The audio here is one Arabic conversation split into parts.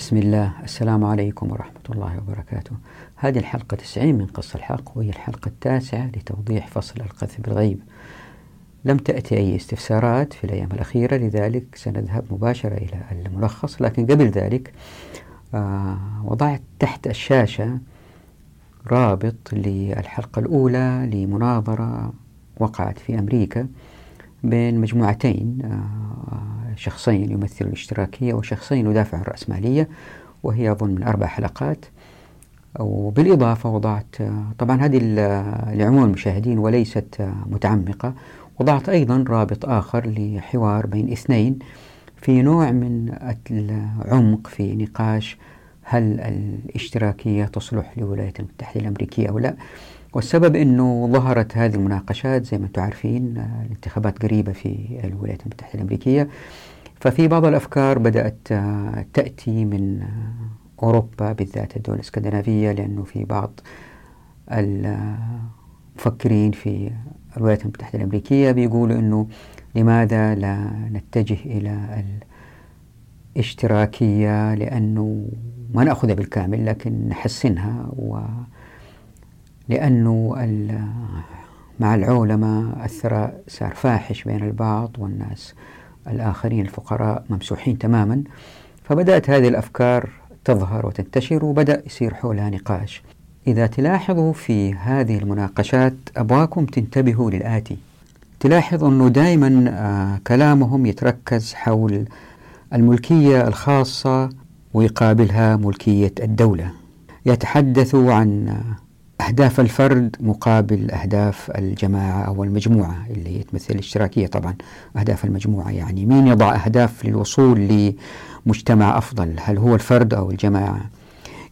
بسم الله. السلام عليكم ورحمة الله وبركاته. هذه الحلقة 90 من قص الحق وهي الحلقة التاسعة لتوضيح فصل القذف بالغيب. لم تأتي أي استفسارات في الأيام الأخيرة لذلك سنذهب مباشرة إلى الملخص. لكن قبل ذلك آه وضعت تحت الشاشة رابط للحلقة الأولى لمناظرة وقعت في أمريكا. بين مجموعتين آه، شخصين يمثلوا الاشتراكية وشخصين يدافعوا الرأسمالية وهي أظن من أربع حلقات. وبالإضافة وضعت آه، طبعا هذه لعموم المشاهدين وليست آه، متعمقة وضعت أيضا رابط آخر لحوار بين اثنين في نوع من العمق في نقاش هل الاشتراكية تصلح للولايات المتحدة الأمريكية أو لا. والسبب أنه ظهرت هذه المناقشات زي ما أنتم عارفين آه، الانتخابات قريبة في الولايات المتحدة الأمريكية. ففي بعض الأفكار بدأت آه، تأتي من آه، أوروبا بالذات الدول الإسكندنافية لأنه في بعض المفكرين في الولايات المتحدة الأمريكية بيقولوا أنه لماذا لا نتجه إلى الاشتراكية؟ لأنه ما نأخذها بالكامل لكن نحسنها و لأنه مع العولمة الثراء صار فاحش بين البعض والناس. الآخرين الفقراء ممسوحين تماما. فبدأت هذه الأفكار تظهر وتنتشر وبدأ يصير حولها نقاش. إذا تلاحظوا في هذه المناقشات أبغاكم تنتبهوا للآتي. تلاحظ أنه دائما آه كلامهم يتركز حول الملكية الخاصة ويقابلها ملكية الدولة. يتحدثوا عن أهداف الفرد مقابل أهداف الجماعة أو المجموعة اللي هي تمثل الاشتراكية طبعا. أهداف المجموعة يعني مين يضع أهداف للوصول لمجتمع أفضل؟ هل هو الفرد أو الجماعة؟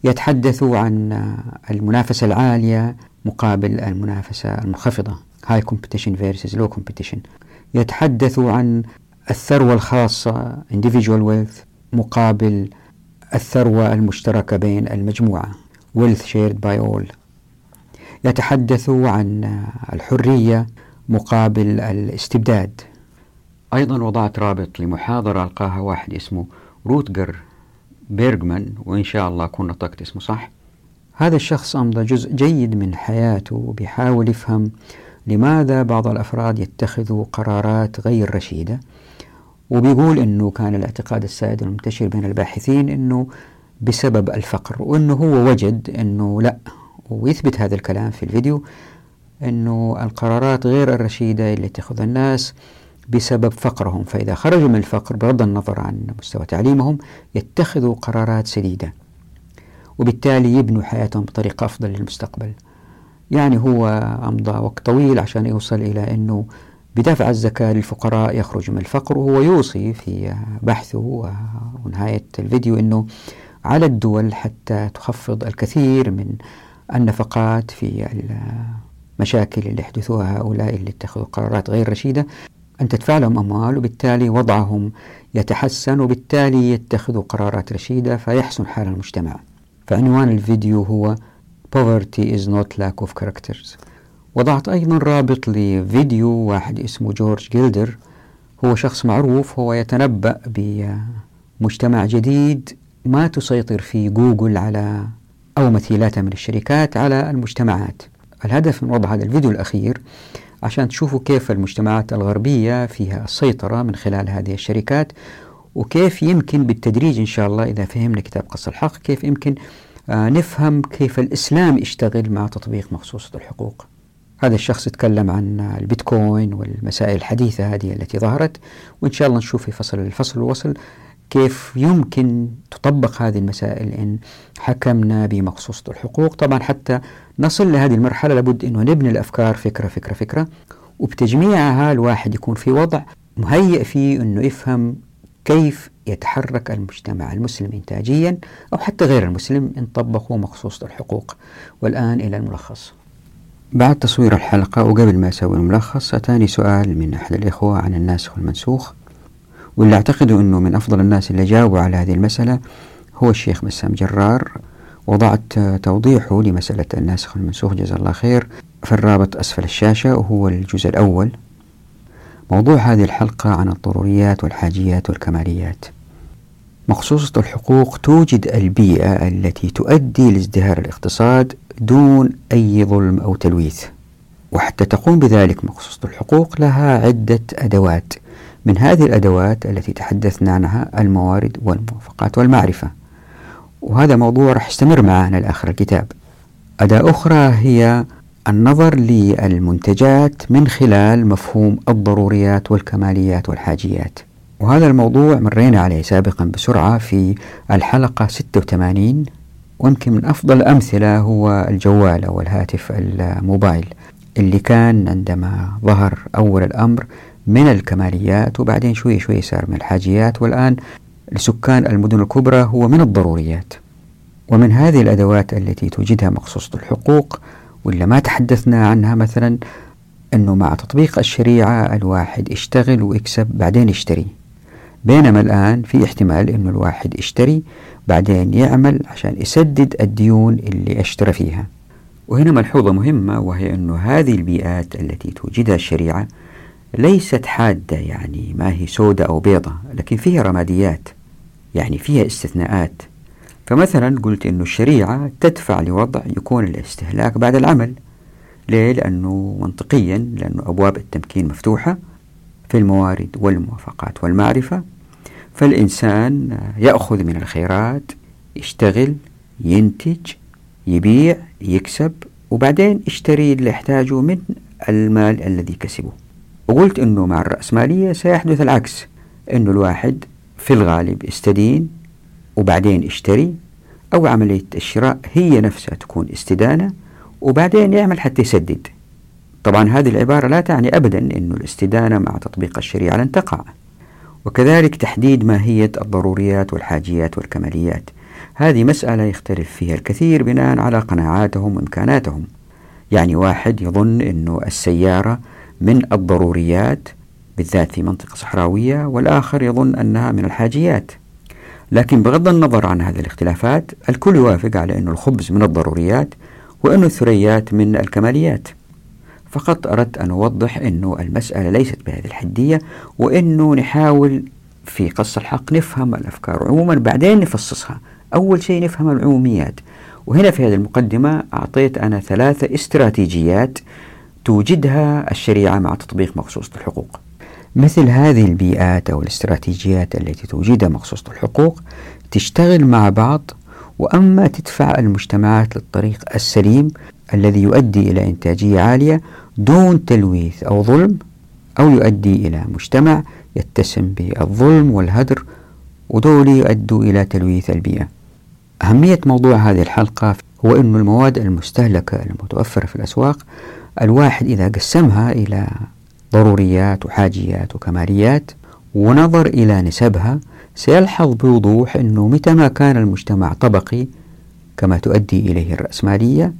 يتحدثوا عن المنافسة العالية مقابل المنافسة المنخفضة. High competition versus low competition. يتحدثوا عن الثروة الخاصة individual wealth مقابل الثروة المشتركة بين المجموعة. Wealth shared by all. يتحدث عن الحرية مقابل الاستبداد. أيضا وضعت رابط لمحاضرة ألقاها واحد اسمه روتجر بيرغمان وإن شاء الله أكون نطقت اسمه صح. هذا الشخص أمضى جزء جيد من حياته وبيحاول يفهم لماذا بعض الأفراد يتخذوا قرارات غير رشيدة وبيقول أنه كان الاعتقاد السائد المنتشر بين الباحثين أنه بسبب الفقر وأنه هو وجد أنه لا. ويثبت هذا الكلام في الفيديو أنه القرارات غير الرشيدة اللي يتخذها الناس بسبب فقرهم. فإذا خرجوا من الفقر بغض النظر عن مستوى تعليمهم يتخذوا قرارات سديدة. وبالتالي يبنوا حياتهم بطريقة أفضل للمستقبل. يعني هو أمضى وقت طويل عشان يوصل إلى أنه بدفع الزكاة للفقراء يخرج من الفقر وهو يوصي في بحثه ونهاية الفيديو أنه على الدول حتى تخفض الكثير من النفقات في المشاكل اللي يحدثوها هؤلاء اللي اتخذوا قرارات غير رشيدة. أن تدفع لهم أموال وبالتالي وضعهم يتحسن وبالتالي يتخذوا قرارات رشيدة فيحسن حال المجتمع. فعنوان الفيديو هو Poverty is not lack of characters. وضعت أيضا رابط لفيديو واحد اسمه جورج جيلدر. هو شخص معروف هو يتنبأ بمجتمع جديد ما تسيطر فيه جوجل على أو مثيلاتها من الشركات على المجتمعات. الهدف من وضع هذا الفيديو الأخير عشان تشوفوا كيف المجتمعات الغربية فيها السيطرة من خلال هذه الشركات وكيف يمكن بالتدريج إن شاء الله إذا فهمنا كتاب قص الحق كيف يمكن آه نفهم كيف الإسلام يشتغل مع تطبيق مخصوصة الحقوق. هذا الشخص يتكلم عن البيتكوين والمسائل الحديثة هذه التي ظهرت وإن شاء الله نشوف في فصل الفصل الوصل كيف يمكن تطبق هذه المسائل إن حكمنا بمقصوصة الحقوق؟ طبعا حتى نصل لهذه المرحلة لابد أنه نبني الأفكار فكرة فكرة فكرة وبتجميعها الواحد يكون في وضع مهيئ فيه أنه يفهم كيف يتحرك المجتمع المسلم إنتاجيا أو حتى غير المسلم إن طبقوا مقصوصة الحقوق. والآن إلى الملخص. بعد تصوير الحلقة وقبل ما أسوي الملخص أتاني سؤال من أحد الإخوة عن الناسخ والمنسوخ واللي أعتقد أنه من أفضل الناس اللي جاوبوا على هذه المسألة هو الشيخ بسام جرار وضعت توضيحه لمسألة الناسخ والمنسوخ جزا الله خير في الرابط أسفل الشاشة وهو الجزء الأول. موضوع هذه الحلقة عن الضروريات والحاجيات والكماليات. مخصوصة الحقوق توجد البيئة التي تؤدي لازدهار الاقتصاد دون أي ظلم أو تلويث. وحتى تقوم بذلك مخصوصة الحقوق لها عدة أدوات. من هذه الأدوات التي تحدثنا عنها الموارد والموافقات والمعرفة. وهذا موضوع راح يستمر معنا لآخر الكتاب. أداة أخرى هي النظر للمنتجات من خلال مفهوم الضروريات والكماليات والحاجيات. وهذا الموضوع مرينا عليه سابقا بسرعة في الحلقة 86 ويمكن من أفضل الأمثلة هو الجوال أو الهاتف الموبايل اللي كان عندما ظهر أول الأمر من الكماليات وبعدين شوي شوي صار من الحاجيات والآن لسكان المدن الكبرى هو من الضروريات. ومن هذه الأدوات التي توجدها مخصوصة الحقوق واللي ما تحدثنا عنها مثلا أنه مع تطبيق الشريعة الواحد يشتغل ويكسب بعدين يشتري. بينما الآن في احتمال أنه الواحد يشتري بعدين يعمل عشان يسدد الديون اللي أشترى فيها. وهنا ملحوظة مهمة وهي أنه هذه البيئات التي توجدها الشريعة ليست حادة يعني ما هي سوداء أو بيضة لكن فيها رماديات يعني فيها استثناءات. فمثلا قلت أنه الشريعة تدفع لوضع يكون الاستهلاك بعد العمل. ليه؟ لأنه منطقيا لأنه أبواب التمكين مفتوحة في الموارد والموافقات والمعرفة. فالإنسان يأخذ من الخيرات يشتغل ينتج يبيع يكسب وبعدين يشتري اللي يحتاجه من المال الذي كسبه. وقلت أنه مع الرأسمالية سيحدث العكس أنه الواحد في الغالب يستدين وبعدين يشتري أو عملية الشراء هي نفسها تكون استدانة وبعدين يعمل حتى يسدد. طبعا هذه العبارة لا تعني أبدا أن الاستدانة مع تطبيق الشريعة لن تقع. وكذلك تحديد ماهية الضروريات والحاجيات والكماليات. هذه مسألة يختلف فيها الكثير بناء على قناعاتهم وإمكاناتهم. يعني واحد يظن أن السيارة من الضروريات بالذات في منطقة صحراوية والآخر يظن أنها من الحاجيات. لكن بغض النظر عن هذه الاختلافات الكل يوافق على أن الخبز من الضروريات وأن الثريات من الكماليات. فقط أردت أن أوضح أنه المسألة ليست بهذه الحدية وأنه نحاول في قص الحق نفهم الأفكار عموما بعدين نفصصها. أول شيء نفهم العموميات. وهنا في هذه المقدمة أعطيت أنا ثلاثة استراتيجيات توجدها الشريعة مع تطبيق مخصوصة الحقوق. مثل هذه البيئات أو الاستراتيجيات التي توجدها مخصوصة الحقوق تشتغل مع بعض وأما تدفع المجتمعات للطريق السليم الذي يؤدي إلى إنتاجية عالية دون تلويث أو ظلم أو يؤدي إلى مجتمع يتسم بالظلم والهدر ودول يؤدوا إلى تلويث البيئة. أهمية موضوع هذه الحلقة هو أن المواد المستهلكة المتوفرة في الأسواق الواحد إذا قسمها إلى ضروريات وحاجيات وكماليات ونظر إلى نسبها سيلحظ بوضوح أنه متى ما كان المجتمع طبقي كما تؤدي إليه الرأسمالية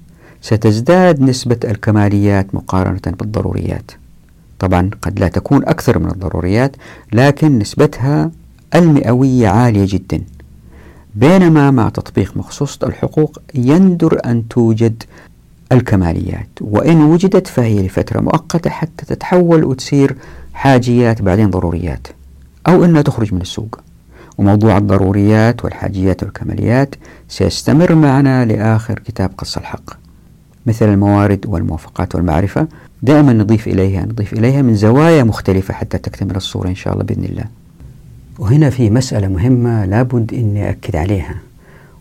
ستزداد نسبة الكماليات مقارنة بالضروريات. طبعا قد لا تكون أكثر من الضروريات لكن نسبتها المئوية عالية جدا. بينما مع تطبيق مخصوصة الحقوق يندر أن توجد الكماليات. وإن وجدت فهي لفترة مؤقتة حتى تتحول وتصير حاجيات بعدين ضروريات أو أنها تخرج من السوق. وموضوع الضروريات والحاجيات والكماليات سيستمر معنا لآخر كتاب قص الحق. مثل الموارد والموافقات والمعرفة دائما نضيف إليها نضيف إليها من زوايا مختلفة حتى تكتمل الصورة إن شاء الله بإذن الله. وهنا في مسألة مهمة لابد أني أكد عليها.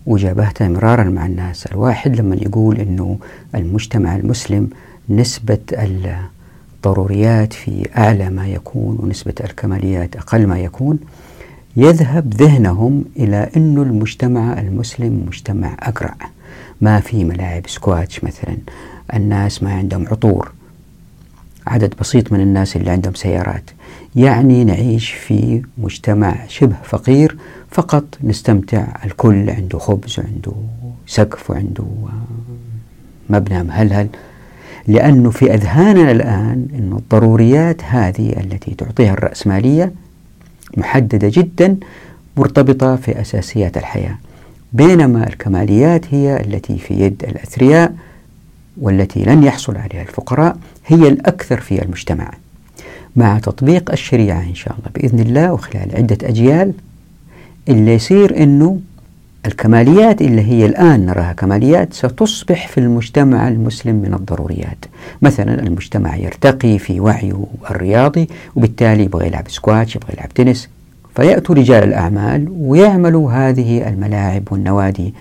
وجابهتها مرارا مع الناس. الواحد لما يقول أنه المجتمع المسلم نسبة الضروريات في أعلى ما يكون ونسبة الكماليات أقل ما يكون يذهب ذهنهم إلى أنه المجتمع المسلم مجتمع أقرع. ما في ملاعب سكواتش مثلا. الناس ما عندهم عطور. عدد بسيط من الناس اللي عندهم سيارات. يعني نعيش في مجتمع شبه فقير فقط نستمتع الكل عنده خبز وعنده سقف وعنده مبنى مهلهل لأنه في أذهاننا الآن أن الضروريات هذه التي تعطيها الرأسمالية محددة جدا مرتبطة في أساسيات الحياة. بينما الكماليات هي التي في يد الأثرياء والتي لن يحصل عليها الفقراء هي الأكثر في المجتمع. مع تطبيق الشريعة إن شاء الله بإذن الله وخلال عدة أجيال اللي يصير أنه الكماليات اللي هي الآن نراها كماليات ستصبح في المجتمع المسلم من الضروريات. مثلا المجتمع يرتقي في وعيه الرياضي وبالتالي يبغى يلعب سكواتش يبغى يلعب تنس. فيأتوا رجال الأعمال ويعملوا هذه الملاعب والنوادي.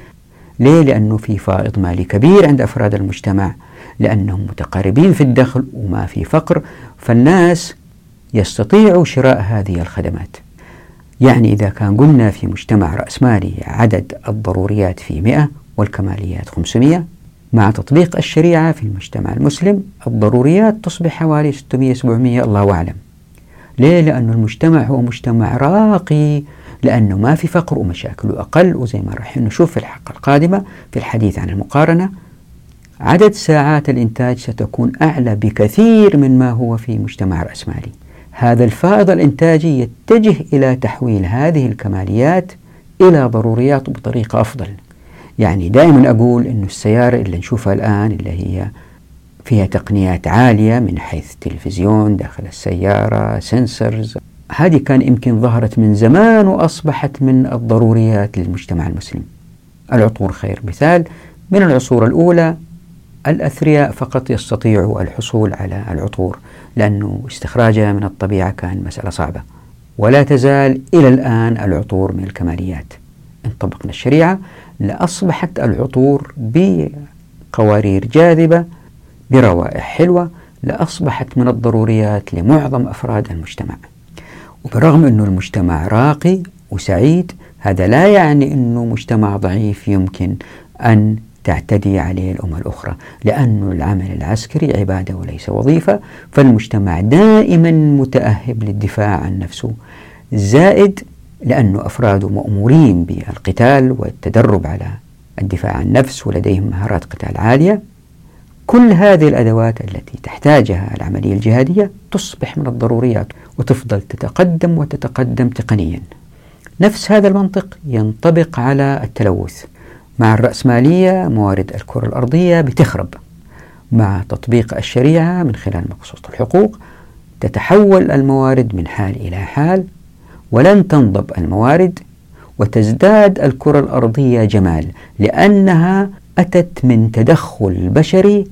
ليه؟ لأنه في فائض مالي كبير عند أفراد المجتمع لأنهم متقاربين في الدخل وما في فقر. فالناس يستطيعوا شراء هذه الخدمات. يعني إذا كان قلنا في مجتمع رأسمالي عدد الضروريات في 100 والكماليات 500 مع تطبيق الشريعة في المجتمع المسلم الضروريات تصبح حوالي 600 700 الله أعلم. ليه؟ لأن المجتمع هو مجتمع راقي لأنه ما في فقر ومشاكله أقل وزي ما راح نشوف في الحلقة القادمة في الحديث عن المقارنة. عدد ساعات الإنتاج ستكون أعلى بكثير من ما هو في مجتمع رأسمالي. هذا الفائض الإنتاجي يتجه إلى تحويل هذه الكماليات إلى ضروريات بطريقة أفضل. يعني دائما أقول أن السيارة اللي نشوفها الآن اللي هي فيها تقنيات عالية من حيث تلفزيون داخل السيارة سنسرز هذه كان يمكن ظهرت من زمان وأصبحت من الضروريات للمجتمع المسلم. العطور خير مثال. من العصور الأولى الأثرياء فقط يستطيعوا الحصول على العطور. لأنه استخراجها من الطبيعة كان مسألة صعبة. ولا تزال إلى الآن العطور من الكماليات. إن طبقنا الشريعة لأصبحت العطور بقوارير جاذبة بروائح حلوة لأصبحت من الضروريات لمعظم أفراد المجتمع. وبرغم أنه المجتمع راقي وسعيد هذا لا يعني أنه مجتمع ضعيف يمكن أن تعتدي عليه الأمة الأخرى. لأن العمل العسكري عبادة وليس وظيفة فالمجتمع دائما متأهب للدفاع عن نفسه. زائد لأن أفراده مأمورين بالقتال والتدرب على الدفاع عن النفس ولديهم مهارات قتال عالية كل هذه الأدوات التي تحتاجها العملية الجهادية تصبح من الضروريات وتفضل تتقدم وتتقدم تقنيا. نفس هذا المنطق ينطبق على التلوث. مع الرأسمالية موارد الكرة الأرضية بتخرب مع تطبيق الشريعة من خلال مقصوصة الحقوق تتحول الموارد من حال إلى حال ولن تنضب الموارد وتزداد الكرة الأرضية جمال لأنها أتت من تدخل بشري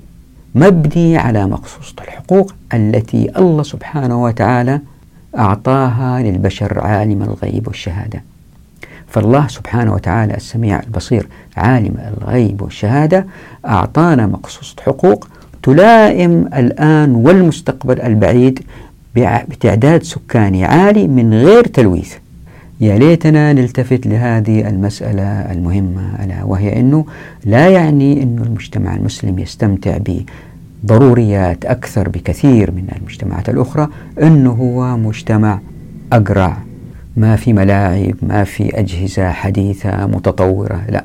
مبني على مقصوصة الحقوق التي الله سبحانه وتعالى أعطاها للبشر عالم الغيب والشهادة. فالله سبحانه وتعالى السميع البصير عالم الغيب والشهادة أعطانا مقصوصة حقوق تلائم الآن والمستقبل البعيد بتعداد سكاني عالي من غير تلويث. يا ليتنا نلتفت لهذه المسألة المهمة ألا وهي أنه لا يعني أن المجتمع المسلم يستمتع بضروريات أكثر بكثير من المجتمعات الأخرى أنه هو مجتمع أقرع ما في ملاعب ما في أجهزة حديثة متطورة لا.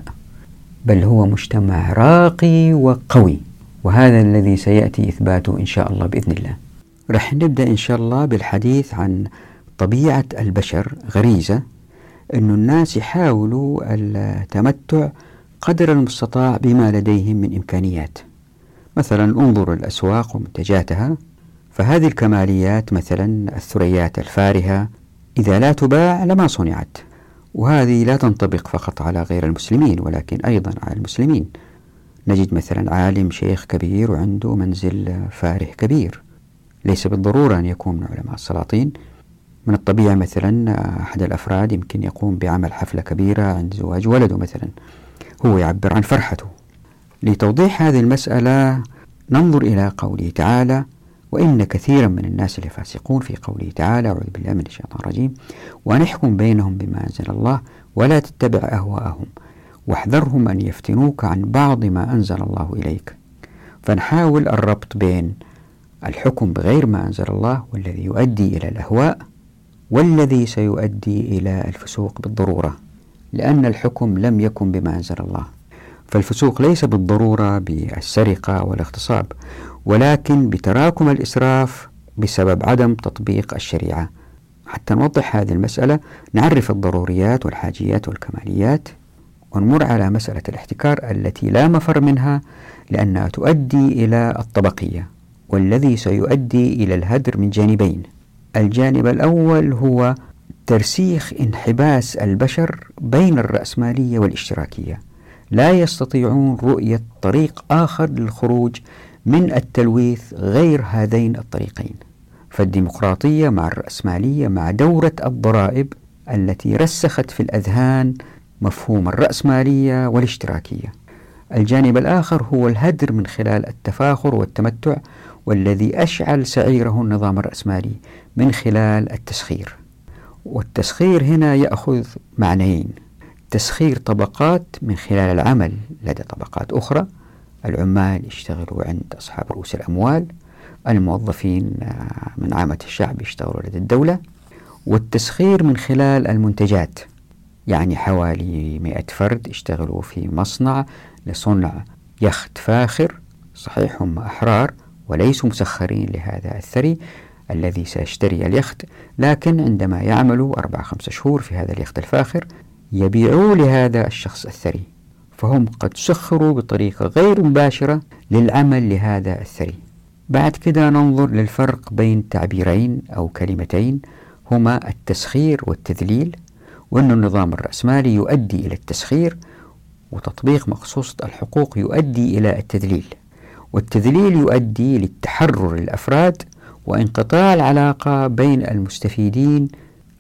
بل هو مجتمع راقي وقوي وهذا الذي سيأتي إثباته إن شاء الله بإذن الله. رح نبدأ إن شاء الله بالحديث عن طبيعة البشر غريزة أن الناس يحاولوا التمتع قدر المستطاع بما لديهم من إمكانيات. مثلا انظروا الأسواق ومنتجاتها فهذه الكماليات مثلا الثريات الفارهة إذا لا تباع لما صنعت. وهذه لا تنطبق فقط على غير المسلمين ولكن أيضا على المسلمين. نجد مثلا عالم شيخ كبير وعنده منزل فارح كبير. ليس بالضرورة أن يكون من علماء السلاطين. من الطبيعي مثلا أحد الأفراد يمكن يقوم بعمل حفلة كبيرة عند زواج ولده مثلا. هو يعبر عن فرحته. لتوضيح هذه المسألة ننظر إلى قوله تعالى وإن كثيرا من الناس لفاسقون في قوله تعالى أعوذ بالله من الشيطان الرجيم. ونحكم بينهم بما أنزل الله ولا تتبع أهواءهم واحذرهم أن يفتنوك عن بعض ما أنزل الله إليك. فنحاول الربط بين الحكم بغير ما أنزل الله والذي يؤدي إلى الأهواء والذي سيؤدي إلى الفسوق بالضرورة لأن الحكم لم يكن بما أنزل الله. فالفسوق ليس بالضرورة بالسرقة والاغتصاب ولكن بتراكم الإسراف بسبب عدم تطبيق الشريعة. حتى نوضح هذه المسألة نعرف الضروريات والحاجيات والكماليات ونمر على مسألة الاحتكار التي لا مفر منها لأنها تؤدي إلى الطبقية والذي سيؤدي إلى الهدر من جانبين. الجانب الأول هو ترسيخ انحباس البشر بين الرأسمالية والاشتراكية. لا يستطيعون رؤية طريق آخر للخروج من التلويث غير هذين الطريقين فالديمقراطية مع الرأسمالية مع دورة الضرائب التي رسخت في الأذهان مفهوم الرأسمالية والاشتراكية. الجانب الآخر هو الهدر من خلال التفاخر والتمتع والذي أشعل سعيره النظام الرأسمالي من خلال التسخير. والتسخير هنا يأخذ معنيين تسخير طبقات من خلال العمل. لدى طبقات أخرى العمال يشتغلوا عند أصحاب رؤوس الأموال الموظفين من عامة الشعب يشتغلوا لدى الدولة والتسخير من خلال المنتجات. يعني حوالي مئة فرد يشتغلوا في مصنع لصنع يخت فاخر صحيح هم أحرار وليسوا مسخرين لهذا الثري الذي سيشتري اليخت لكن عندما يعملوا أربع خمسة شهور في هذا اليخت الفاخر يبيعوا لهذا الشخص الثري فهم قد سخروا بطريقة غير مباشرة للعمل لهذا الثري. بعد كده ننظر للفرق بين تعبيرين أو كلمتين هما التسخير والتذليل وأن النظام الرأسمالي يؤدي إلى التسخير وتطبيق مقصوصة الحقوق يؤدي إلى التذليل. والتذليل يؤدي للتحرر الأفراد وانقطاع العلاقة بين المستفيدين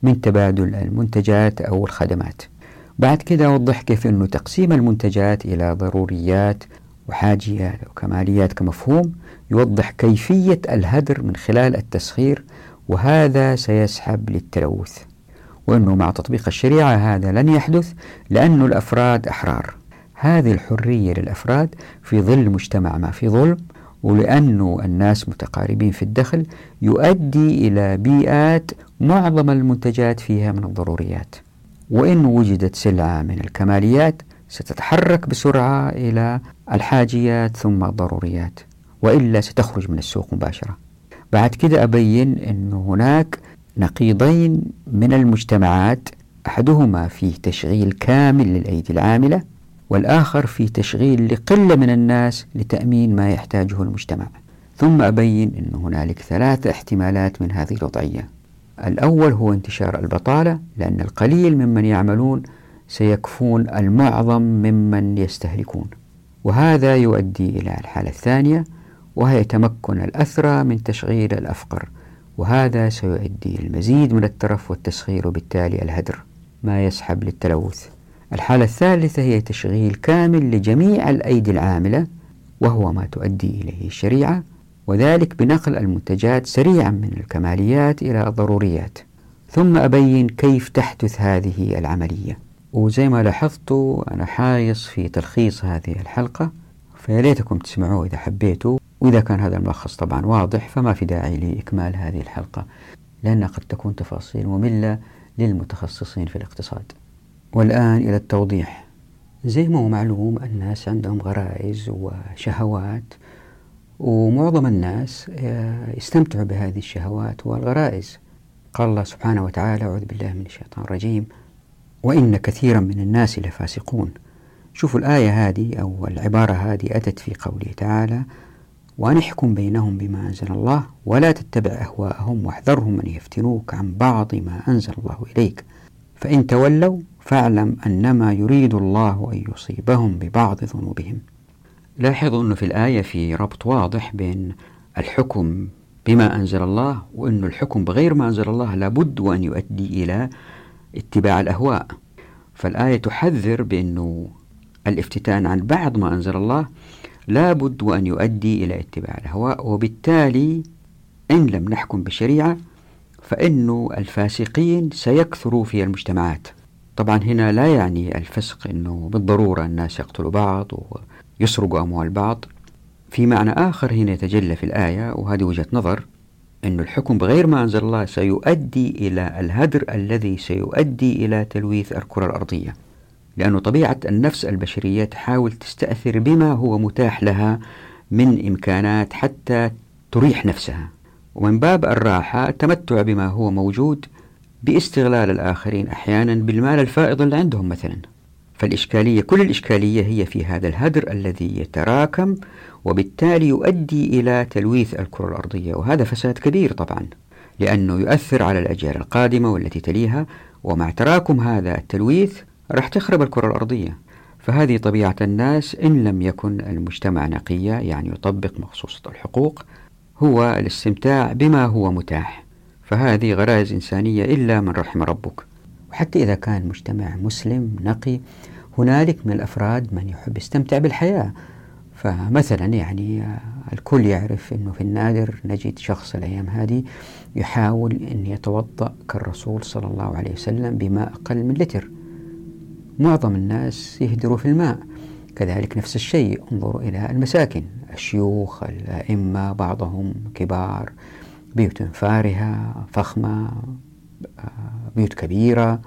من تبادل المنتجات أو الخدمات. بعد كده وضح كيف أنه تقسيم المنتجات إلى ضروريات وحاجيات وكماليات كمفهوم يوضح كيفية الهدر من خلال التسخير وهذا سيسحب للتلوث. وأنه مع تطبيق الشريعة هذا لن يحدث لأن الأفراد أحرار. هذه الحرية للأفراد في ظل مجتمع ما في ظلم ولأنه الناس متقاربين في الدخل يؤدي إلى بيئات معظم المنتجات فيها من الضروريات. وإن وجدت سلعة من الكماليات ستتحرك بسرعة إلى الحاجيات ثم الضروريات وإلا ستخرج من السوق مباشرة. بعد كده أبين أن هناك نقيضين من المجتمعات أحدهما فيه تشغيل كامل للأيدي العاملة والآخر في تشغيل لقلة من الناس لتأمين ما يحتاجه المجتمع. ثم أبين أن هنالك ثلاث احتمالات من هذه الوضعية. الأول هو انتشار البطالة لأن القليل ممن يعملون سيكفون المعظم ممن يستهلكون. وهذا يؤدي إلى الحالة الثانية وهي تمكن الأثرى من تشغيل الأفقر. وهذا سيؤدي المزيد من الترف والتسخير وبالتالي الهدر ما يسحب للتلوث. الحالة الثالثة هي تشغيل كامل لجميع الأيدي العاملة وهو ما تؤدي إليه الشريعة. وذلك بنقل المنتجات سريعا من الكماليات إلى الضروريات. ثم أبين كيف تحدث هذه العملية. وزي ما لاحظتوا أنا حايص في تلخيص هذه الحلقة. فياريتكم تسمعوه إذا حبيتوا. وإذا كان هذا الملخص طبعا واضح فما في داعي لإكمال هذه الحلقة لأنها قد تكون تفاصيل مملة للمتخصصين في الاقتصاد. والآن إلى التوضيح. زي ما هو معلوم الناس عندهم غرائز وشهوات ومعظم الناس آه، يستمتعوا بهذه الشهوات والغرائز. قال الله سبحانه وتعالى أعوذ بالله من الشيطان الرجيم. وإن كثيرا من الناس لفاسقون. شوفوا الآية هذه أو العبارة هذه أتت في قوله تعالى وأن احكم بينهم بما أنزل الله ولا تتبع أهواءهم واحذرهم أن يفتنوك عن بعض ما أنزل الله إليك. فإن تولوا فاعلم أنما يريد الله أن يصيبهم ببعض ذنوبهم. لاحظوا أنه في الآية في ربط واضح بين الحكم بما أنزل الله وأن الحكم بغير ما أنزل الله لابد وأن يؤدي إلى اتباع الأهواء. فالآية تحذر بأنه الافتتان عن بعض ما أنزل الله لابد وأن يؤدي إلى اتباع الأهواء وبالتالي إن لم نحكم بالشريعة فإن الفاسقين سيكثروا في المجتمعات. طبعا هنا لا يعني الفسق أنه بالضرورة الناس يقتلوا بعض ويسرقوا أموال بعض في معنى آخر هنا يتجلى في الآية وهذه وجهة نظر أن الحكم بغير ما أنزل الله سيؤدي إلى الهدر الذي سيؤدي إلى تلويث الكرة الأرضية. لأن طبيعة النفس البشرية تحاول تستأثر بما هو متاح لها من إمكانات حتى تريح نفسها. ومن باب الراحة التمتع بما هو موجود باستغلال الآخرين أحيانا بالمال الفائض اللي عندهم مثلا. فالإشكالية كل الإشكالية هي في هذا الهدر الذي يتراكم وبالتالي يؤدي إلى تلويث الكرة الأرضية. وهذا فساد كبير طبعا لأنه يؤثر على الأجيال القادمة والتي تليها ومع تراكم هذا التلويث راح تخرب الكرة الأرضية. فهذه طبيعة الناس إن لم يكن المجتمع نقيا يعني يطبق مخصوصة الحقوق هو الاستمتاع بما هو متاح. فهذه غرائز إنسانية إلا من رحم ربك. وحتى إذا كان مجتمع مسلم نقي هنالك من الأفراد من يحب يستمتع بالحياة. فمثلا يعني الكل يعرف أنه في النادر نجد شخص الأيام هذه يحاول أن يتوضأ كالرسول صلى الله عليه وسلم بماء أقل من لتر. معظم الناس يهدروا في الماء كذلك نفس الشيء. انظروا إلى المساكن الشيوخ الأئمة بعضهم كبار بيوت فارهة فخمة بيوت كبيرة.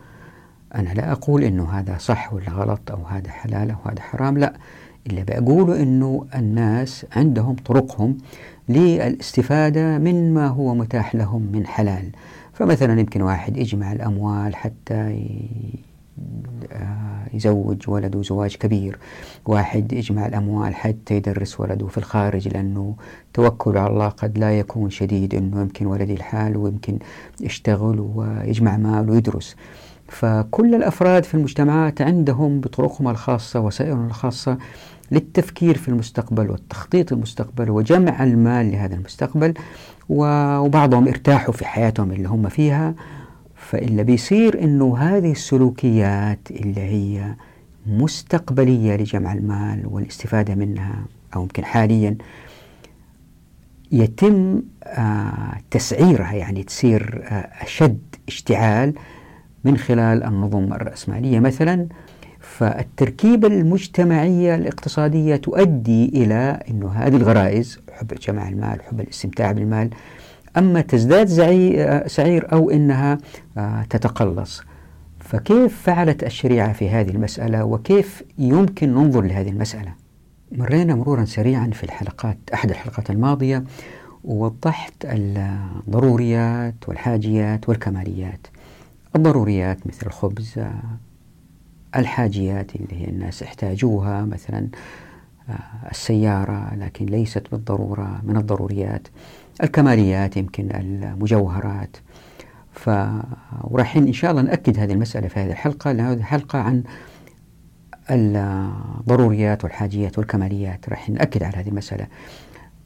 أنا لا أقول أنه هذا صح ولا غلط أو هذا حلال أو هذا حرام لا. اللي بقوله أنه الناس عندهم طرقهم للاستفادة من ما هو متاح لهم من حلال. فمثلا يمكن واحد يجمع الأموال حتى يزوج ولده زواج كبير. واحد يجمع الأموال حتى يدرس ولده في الخارج لأنه توكل على الله قد لا يكون شديد أنه يمكن ولدي الحال ويمكن يشتغل ويجمع مال ويدرس. فكل الأفراد في المجتمعات عندهم بطرقهم الخاصة وسائلهم الخاصة للتفكير في المستقبل والتخطيط المستقبل وجمع المال لهذا المستقبل وبعضهم ارتاحوا في حياتهم اللي هم فيها. فإلا بيصير أنه هذه السلوكيات اللي هي مستقبلية لجمع المال والاستفادة منها أو يمكن حاليا يتم آه تسعيرها يعني تصير آه أشد اشتعال من خلال النظم الرأسمالية مثلا. فالتركيبة المجتمعية الاقتصادية تؤدي إلى أنه هذه الغرائز حب جمع المال حب الاستمتاع بالمال أما تزداد سعير أو أنها آه، تتقلص. فكيف فعلت الشريعة في هذه المسألة؟ وكيف يمكن ننظر لهذه المسألة؟ مرينا مرورا سريعا في الحلقات أحد الحلقات الماضية ووضحت الضروريات والحاجيات والكماليات. الضروريات مثل الخبز آه، الحاجيات اللي هي الناس يحتاجوها مثلا آه، السيارة لكن ليست بالضرورة من الضروريات. الكماليات يمكن المجوهرات. ف ورايحين إن شاء الله نأكد هذه المسألة في هذه الحلقة لأن هذه حلقة عن الضروريات والحاجيات والكماليات. راح نأكد على هذه المسألة.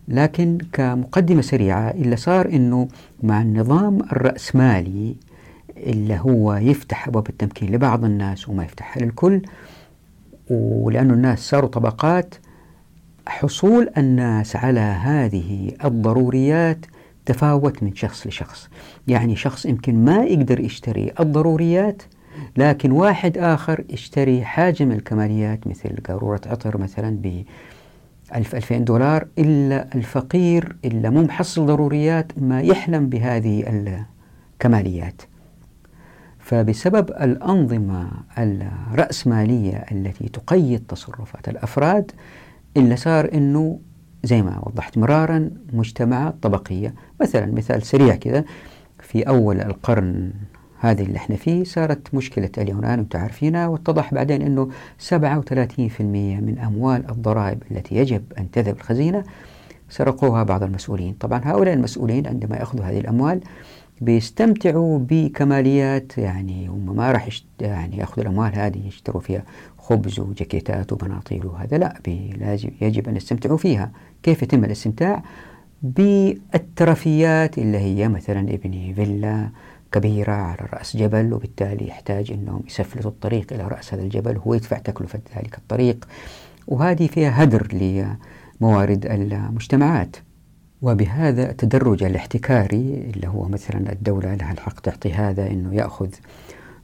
لكن كمقدمة سريعة اللي صار أنه مع النظام الرأسمالي اللي هو يفتح أبواب التمكين لبعض الناس وما يفتحها للكل ولأنه الناس صاروا طبقات حصول الناس على هذه الضروريات تفاوت من شخص لشخص. يعني شخص يمكن ما يقدر يشتري الضروريات لكن واحد آخر يشتري حاجة من الكماليات مثل قارورة عطر مثلا ب 1000 2000 دولار إلا الفقير إلا مو محصل ضروريات ما يحلم بهذه الكماليات. فبسبب الأنظمة الرأسمالية التي تقيد تصرفات الأفراد اللي صار أنه زي ما وضحت مرارا مجتمعات طبقية. مثلا مثال سريع كذا في أول القرن هذه اللي إحنا فيه صارت مشكلة اليونان أنتم عارفينها واتضح بعدين إنه 37% من أموال الضرائب التي يجب أن تذهب الخزينة سرقوها بعض المسؤولين. طبعا هؤلاء المسؤولين عندما يأخذوا هذه الأموال بيستمتعوا بكماليات يعني هم ما راح يعني يأخذوا الأموال هذه يشتروا فيها خبز وجاكيتات وبناطيل وهذا لا لازم يجب أن يستمتعوا فيها. كيف يتم الاستمتاع؟ بالترفيات اللي هي مثلا ابني فيلا كبيرة على رأس جبل وبالتالي يحتاج أنهم يسفلتوا الطريق إلى رأس هذا الجبل هو يدفع تكلفة ذلك الطريق. وهذه فيها هدر لموارد المجتمعات. وبهذا التدرج الاحتكاري اللي هو مثلا الدولة لها الحق تعطي هذا أنه يأخذ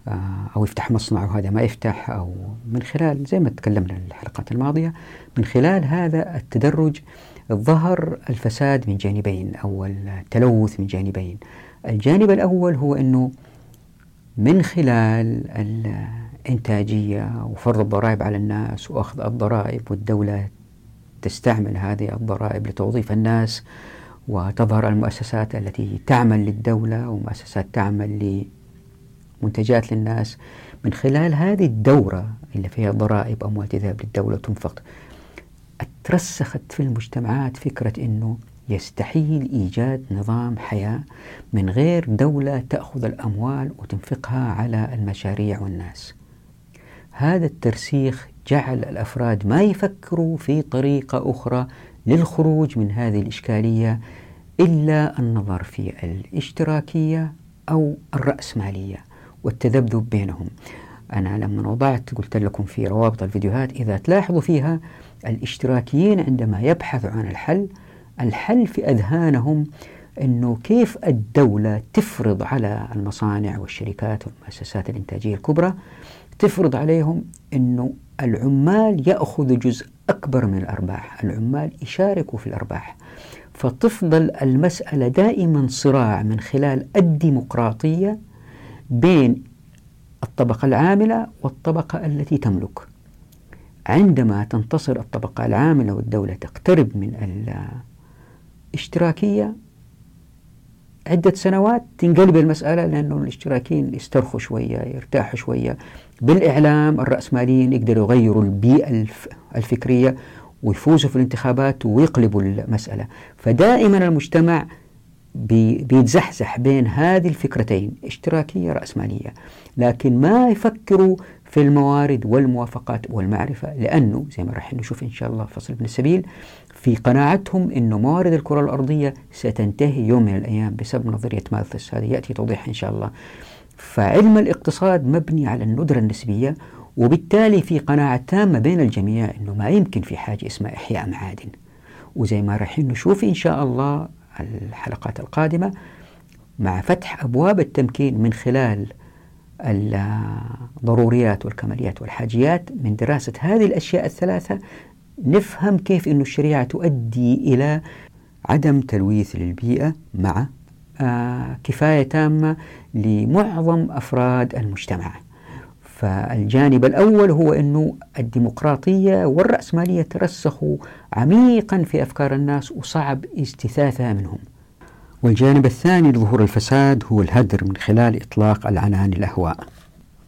آه، أو يفتح مصنع وهذا ما يفتح أو من خلال زي ما تكلمنا الحلقات الماضية من خلال هذا التدرج ظهر الفساد من جانبين أو التلوث من جانبين. الجانب الأول هو أنه من خلال الإنتاجية وفرض الضرائب على الناس وأخذ الضرائب والدولة تستعمل هذه الضرائب لتوظيف الناس وتظهر المؤسسات التي تعمل للدولة ومؤسسات تعمل لمنتجات للناس من خلال هذه الدورة اللي فيها ضرائب أموال تذهب للدولة وتنفق. ترسخت في المجتمعات فكرة أنه يستحيل إيجاد نظام حياة من غير دولة تأخذ الأموال وتنفقها على المشاريع والناس. هذا الترسيخ جعل الأفراد ما يفكروا في طريقة أخرى للخروج من هذه الإشكالية إلا النظر في الاشتراكية أو الرأسمالية والتذبذب بينهم. أنا لما وضعت قلت لكم في روابط الفيديوهات إذا تلاحظوا فيها الاشتراكيين عندما يبحثوا عن الحل الحل في أذهانهم أنه كيف الدولة تفرض على المصانع والشركات والمؤسسات الإنتاجية الكبرى تفرض عليهم أنه العمال يأخذوا جزء أكبر من الأرباح العمال يشاركوا في الأرباح. فتفضل المسألة دائما صراع من خلال الديمقراطية بين الطبقة العاملة والطبقة التي تملك. عندما تنتصر الطبقة العاملة والدولة تقترب من الاشتراكية عدة سنوات تنقلب المسألة لأنه الاشتراكيين يسترخوا شوية يرتاحوا شوية. بالإعلام الرأسماليين يقدروا يغيروا البيئة الفكرية ويفوزوا في الانتخابات ويقلبوا المسألة. فدائما المجتمع بيتزحزح بين هذه الفكرتين اشتراكية رأسمالية. لكن ما يفكروا في الموارد والموافقات والمعرفة لأنه زي ما راح نشوف إن شاء الله فصل ابن السبيل في قناعتهم أنه موارد الكرة الأرضية ستنتهي يوم من الأيام بسبب نظرية مالثس هذا يأتي توضيح إن شاء الله. فعلم الاقتصاد مبني على الندرة النسبية وبالتالي في قناعة تامة بين الجميع أنه ما يمكن في حاجة اسمها إحياء معادن. وزي ما راح نشوف إن شاء الله الحلقات القادمة مع فتح أبواب التمكين من خلال الضروريات والكماليات والحاجيات من دراسة هذه الأشياء الثلاثة نفهم كيف أن الشريعة تؤدي إلى عدم تلويث للبيئة مع كفاية تامة لمعظم أفراد المجتمع. فالجانب الأول هو أنه الديمقراطية والرأسمالية ترسخوا عميقا في أفكار الناس وصعب استثاثها منهم. والجانب الثاني لظهور الفساد هو الهدر من خلال إطلاق العنان الأهواء.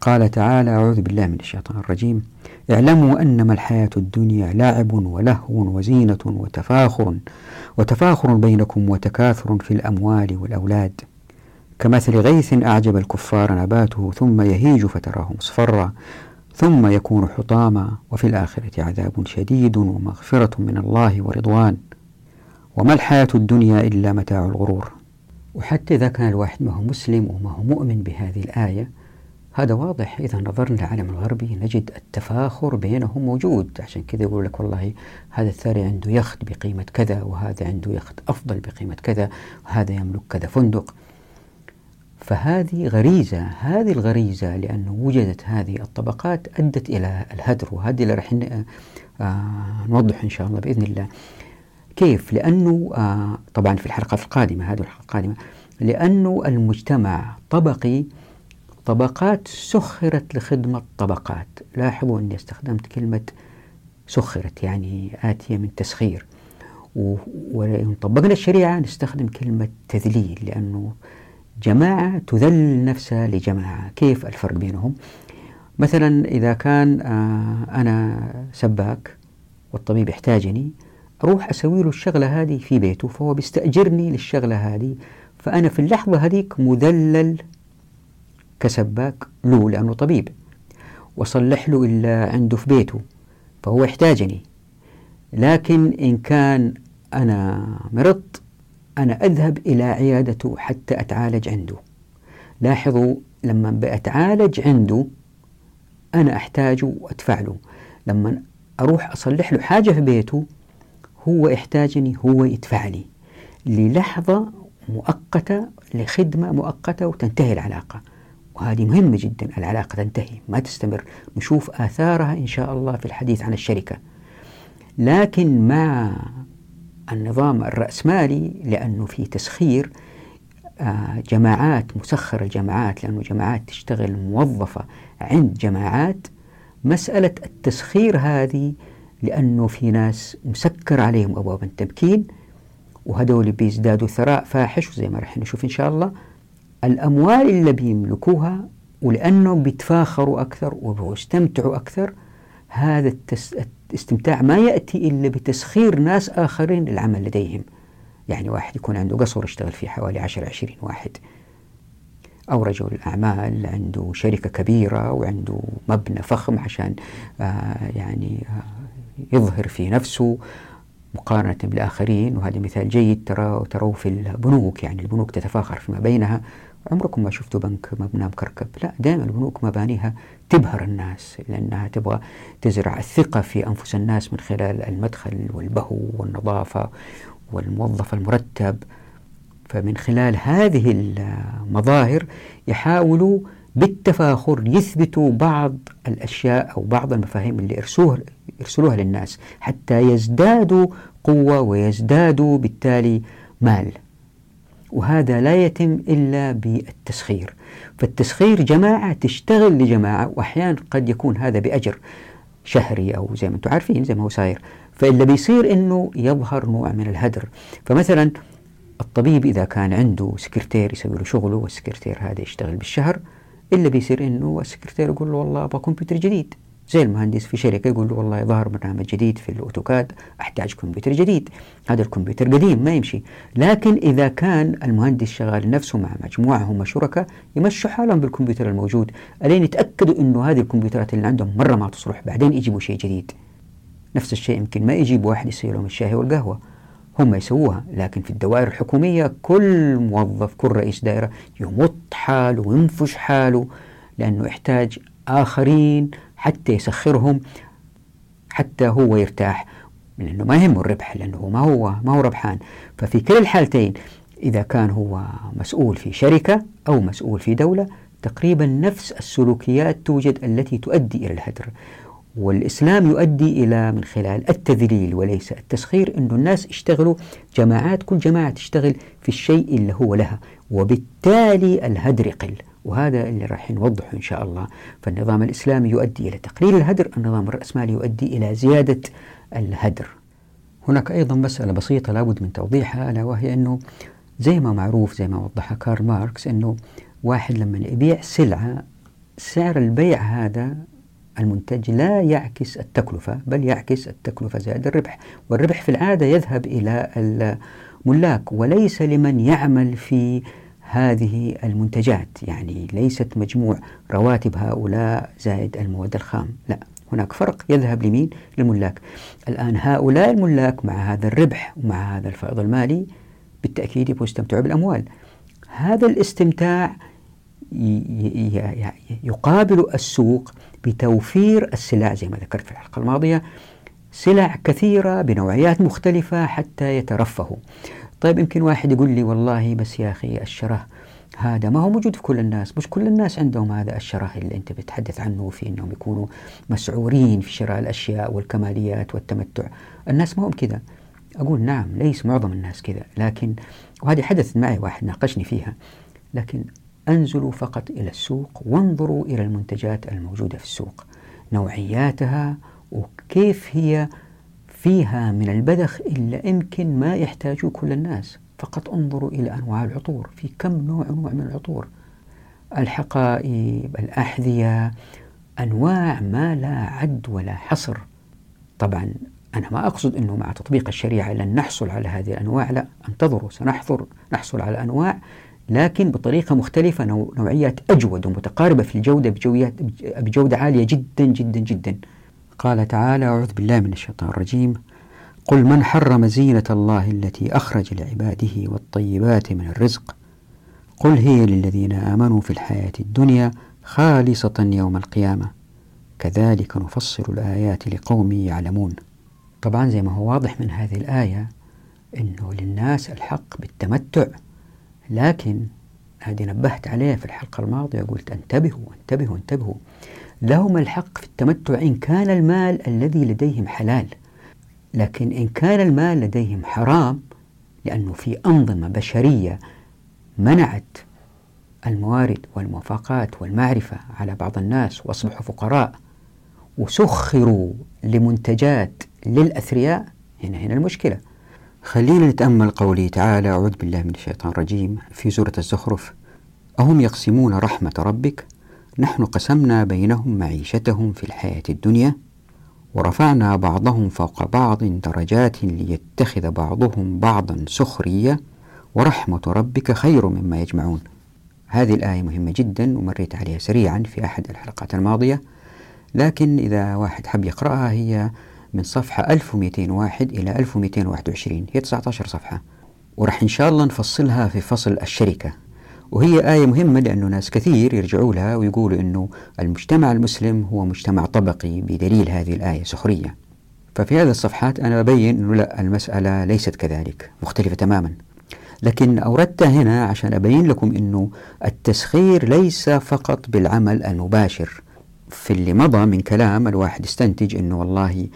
قال تعالى أعوذ بالله من الشيطان الرجيم. اعلموا أنما الحياة الدنيا لعب ولهو وزينة وتفاخر وتفاخر بينكم وتكاثر في الأموال والأولاد. كمثل غيث أعجب الكفار نباته ثم يهيج فتراه مصفرا ثم يكون حطاما وفي الآخرة عذاب شديد ومغفرة من الله ورضوان. وما الحياة الدنيا إلا متاع الغرور. وحتى إذا كان الواحد ما هو مسلم وما هو مؤمن بهذه الآية. هذا واضح. إذا نظرنا للعالم الغربي نجد التفاخر بينهم موجود. عشان كذا يقول لك والله هذا الثري عنده يخت بقيمة كذا وهذا عنده يخت أفضل بقيمة كذا وهذا يملك كذا فندق. فهذه غريزة هذه الغريزة لأنه وجدت هذه الطبقات أدت إلى الهدر وهذه اللي راح آه نوضح إن شاء الله بإذن الله. كيف؟ لأنه آه طبعا في الحلقات القادمة هذه الحلقة القادمة لأنه المجتمع طبقي طبقات سخرت لخدمة طبقات. لاحظوا أني استخدمت كلمة سخرت يعني آتية من تسخير. وإن طبقنا الشريعة نستخدم كلمة تذليل لأنه جماعة تذل نفسها لجماعة. كيف الفرق بينهم؟ مثلا إذا كان آه أنا سباك والطبيب يحتاجني أروح أسوي له الشغلة هذه في بيته فهو بيستأجرني للشغلة هذه فأنا في اللحظة هذيك مذلل كسباك له لأنه طبيب. وصلح له إلا عنده في بيته فهو يحتاجني. لكن إن كان أنا مرضت أنا أذهب إلى عيادته حتى أتعالج عنده. لاحظوا لما بأتعالج عنده أنا أحتاجه وأدفع له. لما أروح أصلح له حاجة في بيته هو يحتاجني هو يدفع لي. للحظة مؤقتة لخدمة مؤقتة وتنتهي العلاقة. وهذه مهمة جدا العلاقة تنتهي ما تستمر. نشوف آثارها إن شاء الله في الحديث عن الشركة. لكن مع النظام الرأسمالي لأنه في تسخير آه، جماعات مسخر الجماعات لأنه جماعات تشتغل موظفة عند جماعات مسألة التسخير هذه لأنه في ناس مسكر عليهم أبواب التمكين وهدول بيزدادوا ثراء فاحش وزي ما راح نشوف إن شاء الله. الأموال اللي بيملكوها ولأنهم بيتفاخروا أكثر وبيستمتعوا أكثر هذا الاستمتاع ما يأتي إلا بتسخير ناس آخرين للعمل لديهم. يعني واحد يكون عنده قصر يشتغل فيه حوالي 10 20 واحد. أو رجل أعمال عنده شركة كبيرة وعنده مبنى فخم عشان آه يعني آه يظهر في نفسه مقارنة بالآخرين. وهذا مثال جيد ترى تروه في البنوك. يعني البنوك تتفاخر فيما بينها. عمركم ما شفتوا بنك مبنى مكركب لا دائما البنوك مبانيها تبهر الناس لأنها تبغى تزرع الثقة في أنفس الناس من خلال المدخل والبهو والنظافة والموظف المرتب. فمن خلال هذه المظاهر يحاولوا بالتفاخر يثبتوا بعض الأشياء أو بعض المفاهيم اللي يرسلوها, يرسلوها للناس حتى يزدادوا قوة ويزدادوا بالتالي مال. وهذا لا يتم إلا بالتسخير. فالتسخير جماعة تشتغل لجماعة وأحيانا قد يكون هذا بأجر شهري أو زي ما أنتم عارفين زي ما هو صاير. فإلا بيصير أنه يظهر نوع من الهدر. فمثلا الطبيب إذا كان عنده سكرتير يسوي له شغله والسكرتير هذا يشتغل بالشهر إلا بيصير إنه السكرتير يقول له والله أبغى كمبيوتر جديد. زي المهندس في شركة يقول له والله ظهر برنامج جديد في الأوتوكاد أحتاج كمبيوتر جديد. هذا الكمبيوتر قديم ما يمشي. لكن إذا كان المهندس شغال نفسه مع مجموعة هم شركاء يمشوا حالهم بالكمبيوتر الموجود. ألين يتأكدوا إنه هذه الكمبيوترات اللي عندهم مرة ما تصلح بعدين يجيبوا شيء جديد. نفس الشيء يمكن ما يجيب واحد يسوي لهم الشاي والقهوة. هم يسووها لكن في الدوائر الحكومية كل موظف كل رئيس دائرة يمط حاله وينفش حاله لأنه يحتاج آخرين حتى يسخرهم حتى هو يرتاح. لأنه ما يهمه الربح لأنه ما هو ما هو ربحان. ففي كل الحالتين إذا كان هو مسؤول في شركة أو مسؤول في دولة تقريبا نفس السلوكيات توجد التي تؤدي إلى الهدر. والإسلام يؤدي إلى من خلال التذليل وليس التسخير أن الناس يشتغلوا جماعات كل جماعة تشتغل في الشيء اللي هو لها وبالتالي الهدر يقل وهذا اللي راح نوضحه إن شاء الله. فالنظام الإسلامي يؤدي إلى تقليل الهدر النظام الرأسمالي يؤدي إلى زيادة الهدر. هناك أيضا مسألة بسيطة لابد من توضيحها ألا وهي أنه زي ما معروف زي ما وضحها كارل ماركس أنه واحد لما يبيع سلعة سعر البيع هذا المنتج لا يعكس التكلفة بل يعكس التكلفة زائد الربح. والربح في العادة يذهب إلى الملاك وليس لمن يعمل في هذه المنتجات يعني ليست مجموع رواتب هؤلاء زائد المواد الخام لا هناك فرق يذهب لمين؟ للملاك. الآن هؤلاء الملاك مع هذا الربح ومع هذا الفائض المالي بالتأكيد يبغوا يستمتعوا بالأموال. هذا الاستمتاع يقابل السوق بتوفير السلع زي ما ذكرت في الحلقة الماضية سلع كثيرة بنوعيات مختلفة حتى يترفهوا. طيب يمكن واحد يقول لي والله بس يا أخي الشره هذا ما هو موجود في كل الناس مش كل الناس عندهم هذا الشره اللي أنت بتحدث عنه في أنهم يكونوا مسعورين في شراء الأشياء والكماليات والتمتع. الناس ما هم كذا. أقول نعم ليس معظم الناس كذا لكن وهذه حدث معي واحد ناقشني فيها. لكن أنزلوا فقط إلى السوق وانظروا إلى المنتجات الموجودة في السوق نوعياتها وكيف هي فيها من البذخ إلا يمكن ما يحتاجه كل الناس. فقط انظروا إلى أنواع العطور. في كم نوع نوع من العطور؟ الحقائب الأحذية أنواع ما لا عد ولا حصر. طبعا أنا ما أقصد أنه مع تطبيق الشريعة لن نحصل على هذه الأنواع لا. انتظروا سنحضر نحصل على أنواع لكن بطريقة مختلفة نوعيات أجود ومتقاربة في الجودة بجودة عالية جدا جدا جدا. قال تعالى أعوذ بالله من الشيطان الرجيم. قل من حرم زينة الله التي أخرج لعباده والطيبات من الرزق؟ قل هي للذين آمنوا في الحياة الدنيا خالصة يوم القيامة. كذلك نفصل الآيات لقوم يعلمون. طبعا زي ما هو واضح من هذه الآية أنه للناس الحق بالتمتع. لكن هذه نبهت عليه في الحلقة الماضية قلت أنتبهوا أنتبهوا أنتبهوا. لهم الحق في التمتع إن كان المال الذي لديهم حلال. لكن إن كان المال لديهم حرام لأنه في أنظمة بشرية منعت الموارد والموافقات والمعرفة على بعض الناس وأصبحوا فقراء وسخروا لمنتجات للأثرياء هنا هنا المشكلة. خلينا نتأمل قوله تعالى أعوذ بالله من الشيطان الرجيم. في سورة الزخرف أهم يقسمون رحمة ربك نحن قسمنا بينهم معيشتهم في الحياة الدنيا ورفعنا بعضهم فوق بعض درجات ليتخذ بعضهم بعضا سخرية ورحمة ربك خير مما يجمعون. هذه الآية مهمة جدا ومريت عليها سريعا في أحد الحلقات الماضية لكن إذا واحد حب يقرأها هي من صفحة 1201 إلى 1221 هي 19 صفحة. ورح إن شاء الله نفصلها في فصل الشركة. وهي آية مهمة لأنه ناس كثير يرجعوا لها ويقولوا أنه المجتمع المسلم هو مجتمع طبقي بدليل هذه الآية سخرية ففي هذه الصفحات أنا ببين أنه لا المسألة ليست كذلك مختلفة تماما. لكن أوردتها هنا عشان أبين لكم أنه التسخير ليس فقط بالعمل المباشر. في اللي مضى من كلام الواحد استنتج أنه والله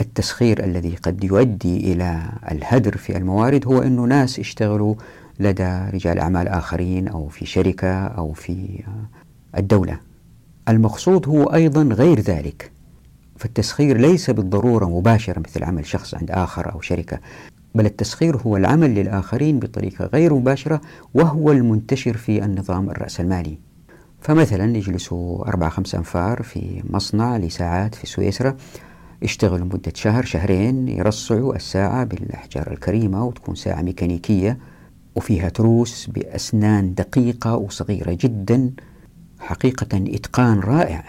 التسخير الذي قد يؤدي إلى الهدر في الموارد هو أنه ناس يشتغلوا لدى رجال أعمال آخرين أو في شركة أو في الدولة. المقصود هو أيضا غير ذلك. فالتسخير ليس بالضرورة مباشرة مثل عمل شخص عند آخر أو شركة بل التسخير هو العمل للآخرين بطريقة غير مباشرة وهو المنتشر في النظام الرأسمالي فمثلا يجلسوا أربعة خمسة أنفار في مصنع لساعات في سويسرا. يشتغلوا مدة شهر شهرين يرصعوا الساعة بالأحجار الكريمة وتكون ساعة ميكانيكية. وفيها تروس بأسنان دقيقة وصغيرة جدا حقيقة إتقان رائع.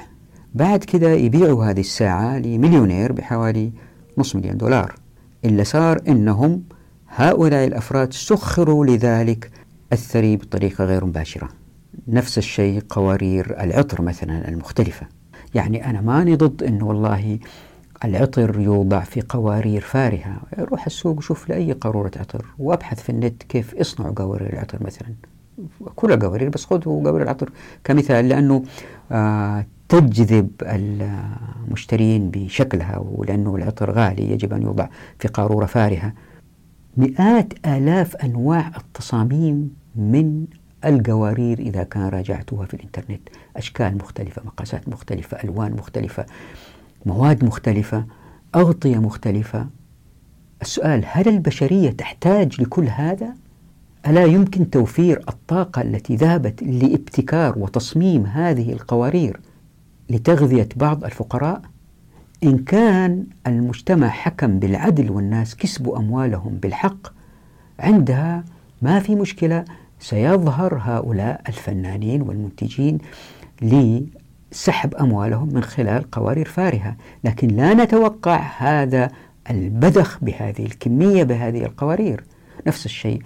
بعد كده يبيعوا هذه الساعة لمليونير بحوالي نص مليون دولار. إلا صار إنهم هؤلاء الأفراد سخروا لذلك الثري بطريقة غير مباشرة. نفس الشيء قوارير العطر مثلا المختلفة. يعني أنا ماني ضد أنه والله العطر يوضع في قوارير فارهة. روح السوق وشوف لأي قارورة عطر وأبحث في النت كيف اصنعوا قوارير العطر مثلا. كل قوارير بس خذوا قوارير العطر كمثال لأنه آه تجذب المشترين بشكلها ولأنه العطر غالي يجب أن يوضع في قارورة فارهة. مئات آلاف أنواع التصاميم من القوارير إذا كان راجعتوها في الإنترنت. أشكال مختلفة مقاسات مختلفة ألوان مختلفة. مواد مختلفة أغطية مختلفة السؤال هل البشرية تحتاج لكل هذا؟ ألا يمكن توفير الطاقة التي ذهبت لابتكار وتصميم هذه القوارير لتغذية بعض الفقراء؟ إن كان المجتمع حكم بالعدل والناس كسبوا أموالهم بالحق عندها ما في مشكلة سيظهر هؤلاء الفنانين والمنتجين سحب أموالهم من خلال قوارير فارهة لكن لا نتوقع هذا البذخ بهذه الكمية بهذه القوارير. نفس الشيء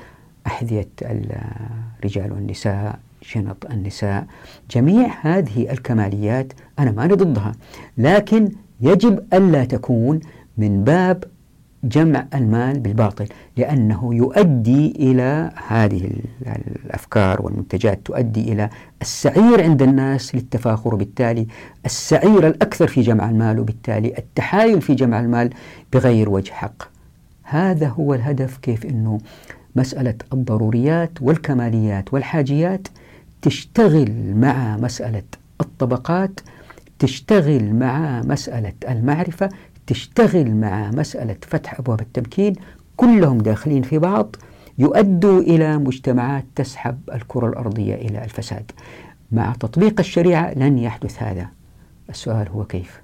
أحذية الرجال والنساء شنط النساء جميع هذه الكماليات أنا ما ضدها لكن يجب ألا تكون من باب جمع المال بالباطل لأنه يؤدي إلى هذه الأفكار والمنتجات تؤدي إلى السعير عند الناس للتفاخر. وبالتالي السعير الأكثر في جمع المال وبالتالي التحايل في جمع المال بغير وجه حق. هذا هو الهدف كيف أنه مسألة الضروريات والكماليات والحاجيات تشتغل مع مسألة الطبقات تشتغل مع مسألة المعرفة تشتغل مع مسألة فتح أبواب التمكين كلهم داخلين في بعض يؤدوا إلى مجتمعات تسحب الكرة الأرضية إلى الفساد. مع تطبيق الشريعة لن يحدث هذا. السؤال هو كيف؟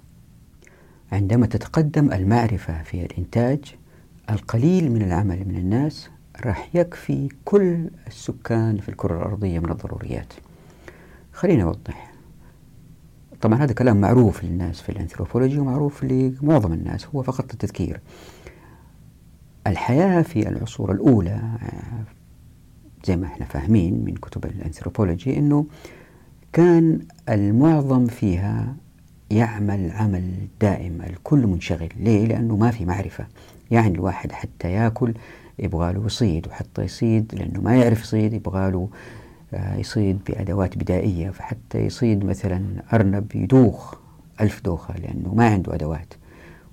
عندما تتقدم المعرفة في الإنتاج القليل من العمل من الناس راح يكفي كل السكان في الكرة الأرضية من الضروريات. خليني أوضح. طبعا هذا كلام معروف للناس في الأنثروبولوجي ومعروف لمعظم الناس هو فقط التذكير. الحياة في العصور الأولى زي ما إحنا فاهمين من كتب الأنثروبولوجي إنه كان المعظم فيها يعمل عمل دائم الكل منشغل. ليه؟ لأنه ما في معرفة. يعني الواحد حتى يأكل يبغى له يصيد وحتى يصيد لأنه ما يعرف يصيد يبغى له يصيد بأدوات بدائية فحتى يصيد مثلا أرنب يدوخ ألف دوخة لأنه ما عنده أدوات.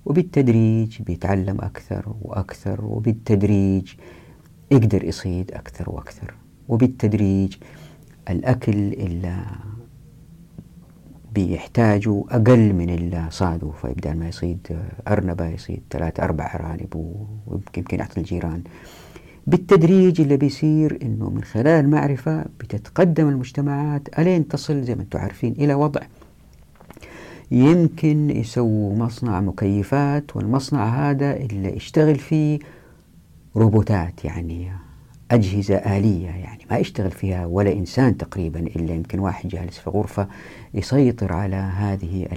وبالتدريج بيتعلم أكثر وأكثر وبالتدريج يقدر يصيد أكثر وأكثر. وبالتدريج الأكل اللي بيحتاجوا أقل من اللي صادوا فيبدأ ما يصيد أرنبة يصيد ثلاثة أربع أرانب ويمكن يعطي الجيران. بالتدريج اللي بيصير إنه من خلال المعرفة بتتقدم المجتمعات الين تصل زي ما أنتم عارفين إلى وضع يمكن يسووا مصنع مكيفات والمصنع هذا اللي يشتغل فيه روبوتات يعني أجهزة آلية يعني ما يشتغل فيها ولا إنسان تقريبا إلا يمكن واحد جالس في غرفة يسيطر على هذه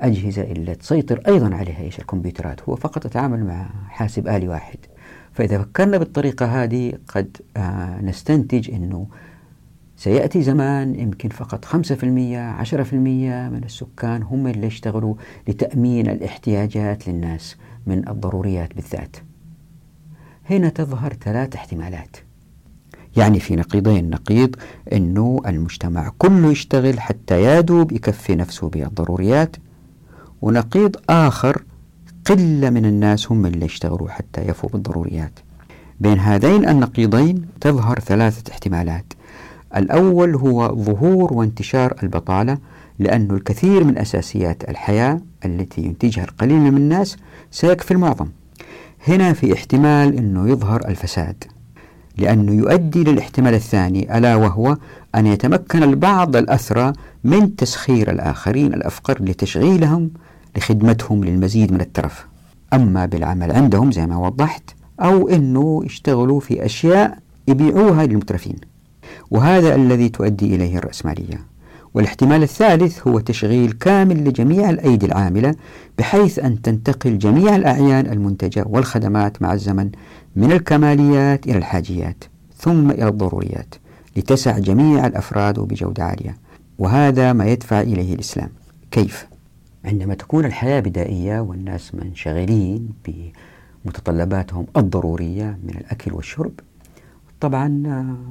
الأجهزة اللي تسيطر أيضا عليها إيش الكمبيوترات هو فقط يتعامل مع حاسب آلي واحد. فإذا فكرنا بالطريقة هذه قد آه نستنتج أنه سيأتي زمان يمكن فقط 5% 10% من السكان هم اللي يشتغلوا لتأمين الاحتياجات للناس من الضروريات بالذات. هنا تظهر ثلاث احتمالات. يعني في نقيضين نقيض أنه المجتمع كله يشتغل حتى يادوب يكفي نفسه بالضروريات ونقيض آخر قلة من الناس هم اللي يشتغلوا حتى يفوا بالضروريات بين هذين النقيضين تظهر ثلاثة احتمالات. الأول هو ظهور وانتشار البطالة لأن الكثير من أساسيات الحياة التي ينتجها القليل من الناس سيكفي المعظم. هنا في احتمال أنه يظهر الفساد لأنه يؤدي للاحتمال الثاني ألا وهو أن يتمكن البعض الأثرى من تسخير الآخرين الأفقر لتشغيلهم لخدمتهم للمزيد من الترف. أما بالعمل عندهم زي ما وضحت أو أنه يشتغلوا في أشياء يبيعوها للمترفين. وهذا الذي تؤدي إليه الرأسمالية. والاحتمال الثالث هو تشغيل كامل لجميع الأيدي العاملة بحيث أن تنتقل جميع الأعيان المنتجة والخدمات مع الزمن من الكماليات إلى الحاجيات ثم إلى الضروريات لتسع جميع الأفراد وبجودة عالية. وهذا ما يدفع إليه الإسلام. كيف؟ عندما تكون الحياة بدائية والناس منشغلين بمتطلباتهم الضرورية من الأكل والشرب طبعا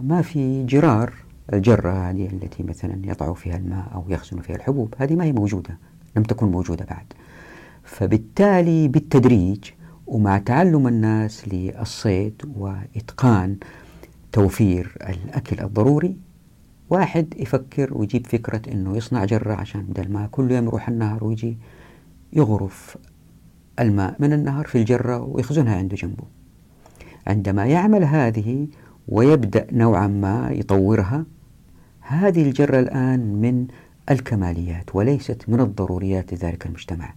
ما في جرار الجرة هذه التي مثلا يضع فيها الماء أو يخزن فيها الحبوب هذه ما هي موجودة لم تكن موجودة بعد. فبالتالي بالتدريج ومع تعلم الناس للصيد وإتقان توفير الأكل الضروري واحد يفكر ويجيب فكرة أنه يصنع جرة عشان بدل ما كل يوم يروح النهر ويجي يغرف الماء من النهر في الجرة ويخزنها عنده جنبه. عندما يعمل هذه ويبدأ نوعا ما يطورها هذه الجرة الآن من الكماليات وليست من الضروريات لذلك المجتمع.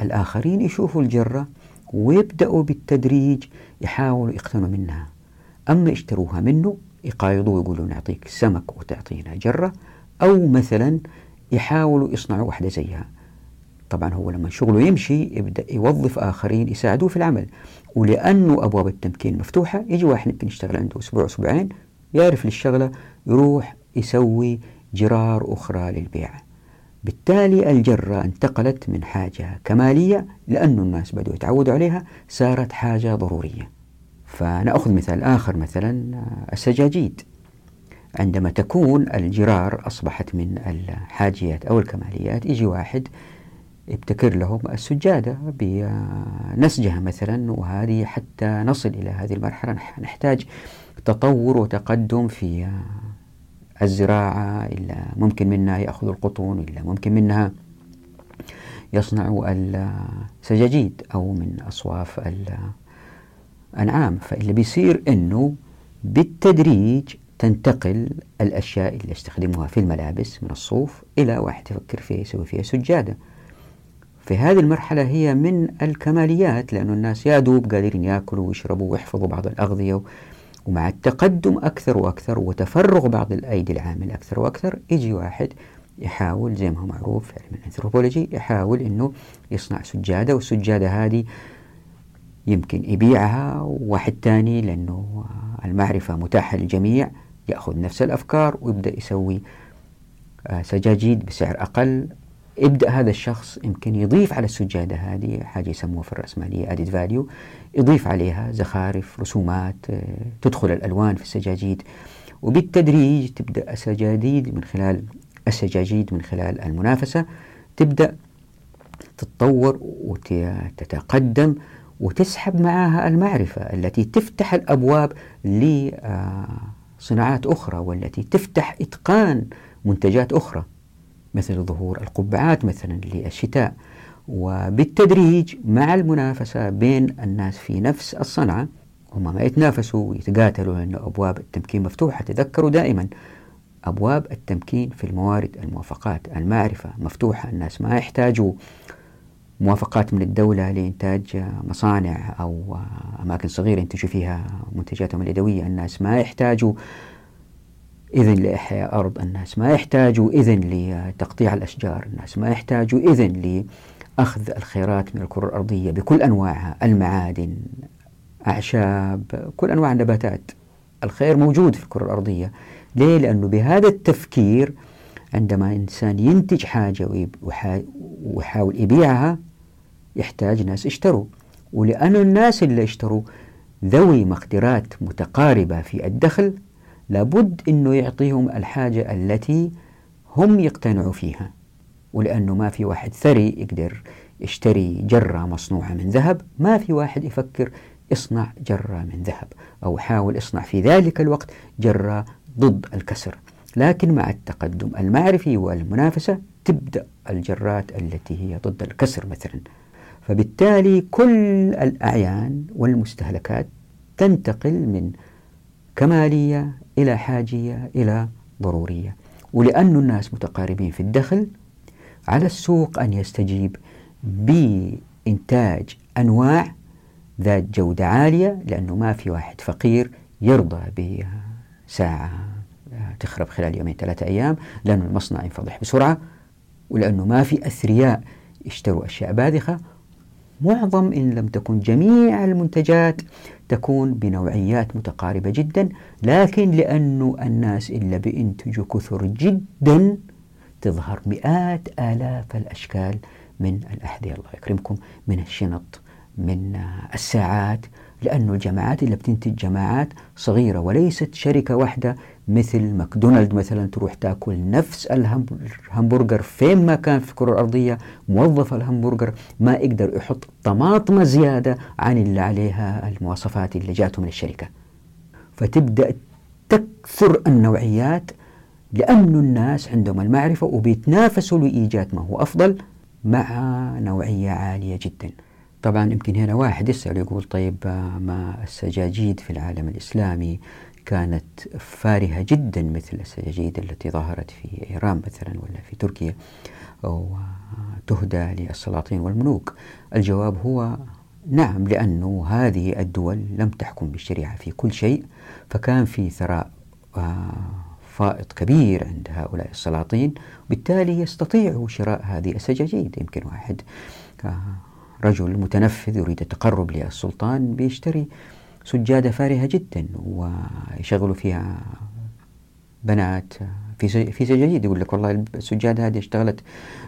الآخرين يشوفوا الجرة ويبدأوا بالتدريج يحاولوا يقتنوا منها. أما يشتروها منه يقايضوا ويقولوا نعطيك سمك وتعطينا جرة أو مثلا يحاولوا يصنعوا واحدة زيها. طبعا هو لما شغله يمشي يبدأ يوظف آخرين يساعدوه في العمل. ولأنه أبواب التمكين مفتوحة يجي واحد يمكن يشتغل عنده أسبوع أسبوعين يعرف للشغلة يروح يسوي جرار أخرى للبيع. بالتالي الجرة انتقلت من حاجة كمالية لأن الناس بدأوا يتعودوا عليها صارت حاجة ضرورية. فنأخذ مثال آخر مثلا السجاجيد. عندما تكون الجرار أصبحت من الحاجيات أو الكماليات يجي واحد يبتكر لهم السجادة بنسجها مثلا وهذه حتى نصل إلى هذه المرحلة. نحتاج تطور وتقدم في الزراعة إلا ممكن منها يأخذ القطن إلا ممكن منها يصنع السجاجيد أو من أصواف الأنعام فاللي بيصير أنه بالتدريج تنتقل الأشياء اللي يستخدموها في الملابس من الصوف إلى واحد يفكر فيها يسوي فيها سجادة. في هذه المرحلة هي من الكماليات لأن الناس يا دوب قادرين يأكلوا ويشربوا ويحفظوا بعض الأغذية ومع التقدم أكثر وأكثر وتفرغ بعض الأيدي العامل أكثر وأكثر يجي واحد يحاول زي ما هو معروف في علم الأنثروبولوجي يحاول أنه يصنع سجادة والسجادة هذه يمكن يبيعها واحد تاني لأنه المعرفة متاحة للجميع يأخذ نفس الأفكار ويبدأ يسوي آه، سجاجيد بسعر أقل. يبدأ هذا الشخص يمكن يضيف على السجادة هذه حاجة يسموها في الرأسمالية added value يضيف عليها زخارف رسومات آه، تدخل الألوان في السجاجيد. وبالتدريج تبدأ السجاجيد من خلال السجاجيد من خلال المنافسة تبدأ تتطور وتتقدم. وتسحب معها المعرفة التي تفتح الأبواب لصناعات أخرى والتي تفتح إتقان منتجات أخرى مثل ظهور القبعات مثلا للشتاء. وبالتدريج مع المنافسة بين الناس في نفس الصنعة هم ما يتنافسوا ويتقاتلوا لأن أبواب التمكين مفتوحة. تذكروا دائما أبواب التمكين في الموارد الموافقات المعرفة مفتوحة الناس ما يحتاجوا موافقات من الدولة لإنتاج مصانع أو أماكن صغيرة ينتجوا فيها منتجاتهم اليدوية. الناس ما يحتاجوا إذن لإحياء أرض. الناس ما يحتاجوا إذن لتقطيع الأشجار. الناس ما يحتاجوا إذن لأخذ الخيرات من الكرة الأرضية بكل أنواعها. المعادن أعشاب كل أنواع النباتات. الخير موجود في الكرة الأرضية. ليه؟ لأنه بهذا التفكير عندما إنسان ينتج حاجة ويحاول يبيعها يحتاج ناس يشتروا. ولأن الناس اللي اشتروا ذوي مقدرات متقاربة في الدخل لابد أنه يعطيهم الحاجة التي هم يقتنعوا فيها. ولأنه ما في واحد ثري يقدر يشتري جرة مصنوعة من ذهب ما في واحد يفكر اصنع جرة من ذهب أو حاول اصنع في ذلك الوقت جرة ضد الكسر. لكن مع التقدم المعرفي والمنافسة تبدأ الجرات التي هي ضد الكسر مثلا. فبالتالي كل الأعيان والمستهلكات تنتقل من كمالية إلى حاجية إلى ضرورية. ولأن الناس متقاربين في الدخل على السوق أن يستجيب بإنتاج أنواع ذات جودة عالية لأنه ما في واحد فقير يرضى بساعة تخرب خلال يومين ثلاثة أيام لأنه المصنع ينفضح بسرعة ولأنه ما في أثرياء يشتروا أشياء باذخة معظم إن لم تكن جميع المنتجات تكون بنوعيات متقاربة جدا لكن لأنه الناس إلا بينتجوا كثر جدا تظهر مئات آلاف الأشكال من الأحذية. الله يكرمكم من الشنط من الساعات لأنه الجماعات اللي بتنتج جماعات صغيرة وليست شركة واحدة مثل ماكدونالد مثلا تروح تأكل نفس الهمبرجر فين ما كان في الكرة الأرضية موظف الهمبرجر ما يقدر يحط طماطمة زيادة عن اللي عليها المواصفات اللي جاته من الشركة. فتبدأ تكثر النوعيات لأن الناس عندهم المعرفة وبيتنافسوا لإيجاد ما هو أفضل مع نوعية عالية جدا. طبعا يمكن هنا واحد يسأل يقول طيب ما السجاجيد في العالم الإسلامي كانت فارهة جدا مثل السجاجيد التي ظهرت في إيران مثلا ولا في تركيا أو تهدى للسلاطين والملوك. الجواب هو نعم لأنه هذه الدول لم تحكم بالشريعة في كل شيء فكان في ثراء فائض كبير عند هؤلاء السلاطين بالتالي يستطيعوا شراء هذه السجاجيد. يمكن واحد رجل متنفذ يريد التقرب للسلطان بيشتري سجادة فارهة جدا ويشغلوا فيها بنات في في سجاجيد يقول لك والله السجادة هذه اشتغلت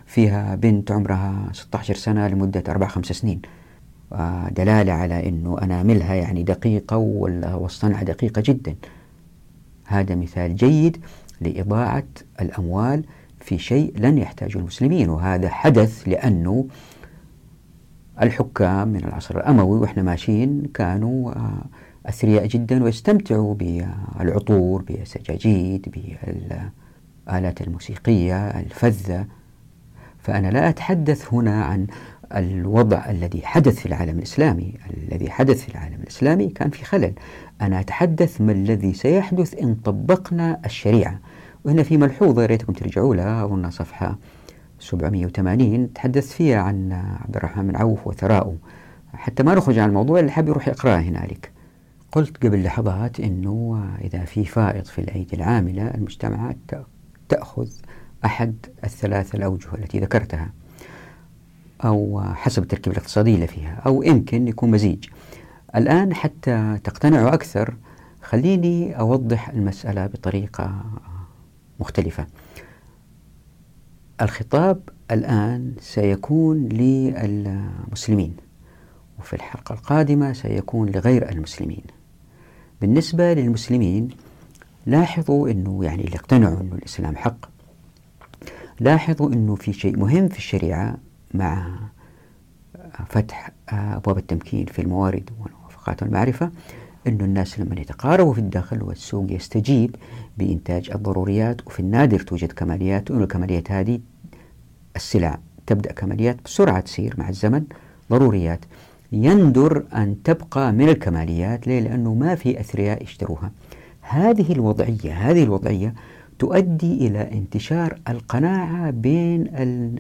فيها بنت عمرها 16 سنة لمدة أربع خمس سنين. دلالة على أنه أناملها يعني دقيقة والصنعة دقيقة جدا. هذا مثال جيد لإضاعة الأموال في شيء لن يحتاجه المسلمين وهذا حدث لأنه الحكام من العصر الأموي وإحنا ماشيين كانوا آه، أثرياء جدا ويستمتعوا بالعطور بالسجاجيد بالآلات الموسيقية الفذة. فأنا لا أتحدث هنا عن الوضع الذي حدث في العالم الإسلامي. الذي حدث في العالم الإسلامي كان في خلل. أنا أتحدث ما الذي سيحدث إن طبقنا الشريعة. وهنا في ملحوظة ريتكم ترجعوا لها أظن صفحة 780 تحدث فيها عن عبد الرحمن بن عوف وثراؤه حتى ما نخرج عن الموضوع اللي حاب يروح يقراه هنالك. قلت قبل لحظات أنه إذا في فائض في الأيدي العاملة المجتمعات تأخذ أحد الثلاث الأوجه التي ذكرتها. أو حسب التركيبة الاقتصادية اللي فيها. أو يمكن يكون مزيج. الآن حتى تقتنعوا أكثر خليني أوضح المسألة بطريقة مختلفة. الخطاب الآن سيكون للمسلمين وفي الحلقة القادمة سيكون لغير المسلمين. بالنسبة للمسلمين لاحظوا أنه يعني اللي اقتنعوا أنه الإسلام حق لاحظوا أنه في شيء مهم في الشريعة مع فتح أبواب التمكين في الموارد والموافقات والمعرفة أن الناس لما يتقاربوا في الداخل والسوق يستجيب بإنتاج الضروريات وفي النادر توجد كماليات وأن الكماليات هذه السلع تبدأ كماليات بسرعة تصير مع الزمن. ضروريات. يندر أن تبقى من الكماليات ليه؟ لأنه ما في أثرياء يشتروها. هذه الوضعية هذه الوضعية تؤدي إلى انتشار القناعة بين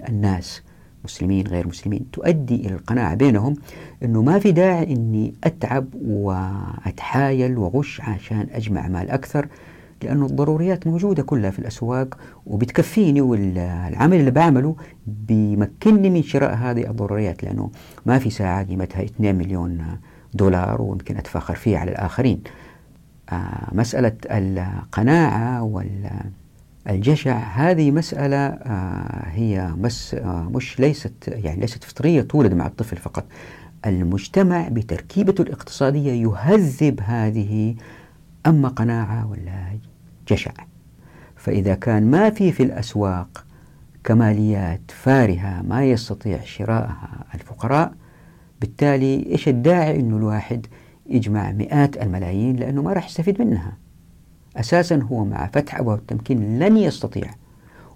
الناس مسلمين غير مسلمين. تؤدي إلى القناعة بينهم أنه ما في داعي أني أتعب وأتحايل وغش عشان أجمع مال أكثر. لأنه الضروريات موجودة كلها في الأسواق وبتكفيني والعمل اللي بعمله بيمكنني من شراء هذه الضروريات لأنه ما في ساعة قيمتها 2 مليون دولار ويمكن أتفاخر فيها على الآخرين. آه مسألة القناعة والجشع هذه مسألة آه هي بس آه مش ليست يعني ليست فطرية تولد مع الطفل فقط. المجتمع بتركيبته الاقتصادية يهذب هذه أما قناعة ولا جشع. فإذا كان ما في في الأسواق كماليات فارهة ما يستطيع شراءها الفقراء بالتالي إيش الداعي أنه الواحد يجمع مئات الملايين لأنه ما راح يستفيد منها؟ أساسا هو مع فتح أبواب التمكين لن يستطيع.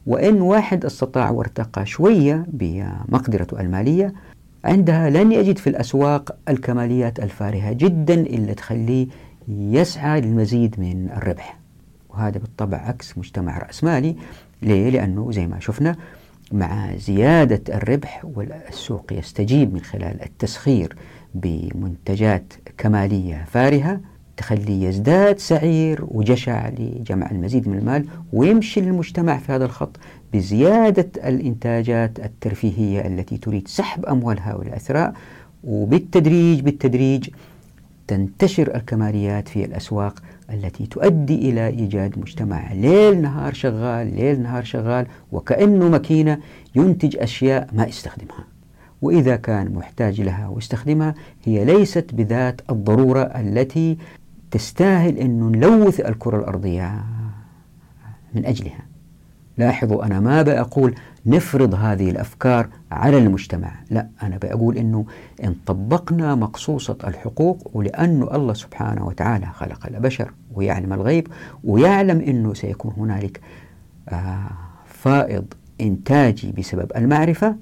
وإن واحد استطاع وارتقى شوية بمقدرته المالية عندها لن يجد في الأسواق الكماليات الفارهة جدا اللي تخليه يسعى للمزيد من الربح. وهذا بالطبع عكس مجتمع رأسمالي ليه؟ لأنه زي ما شفنا مع زيادة الربح والسوق يستجيب من خلال التسخير بمنتجات كمالية فارهة تخليه يزداد سعير وجشع لجمع المزيد من المال ويمشي المجتمع في هذا الخط بزيادة الإنتاجات الترفيهية التي تريد سحب أموال هؤلاء الأثراء وبالتدريج بالتدريج تنتشر الكماليات في الأسواق التي تؤدي إلى إيجاد مجتمع. ليل نهار شغال ليل نهار شغال وكأنه ماكينة ينتج أشياء ما يستخدمها. وإذا كان محتاج لها واستخدمها هي ليست بذات الضرورة التي تستاهل أن نلوث الكرة الأرضية من أجلها. لاحظوا أنا ما بقول نفرض هذه الأفكار على المجتمع. لا أنا بقول أنه إن طبقنا مقصوصة الحقوق ولأنه الله سبحانه وتعالى خلق البشر ويعلم الغيب ويعلم أنه سيكون هنالك آه فائض إنتاجي بسبب المعرفة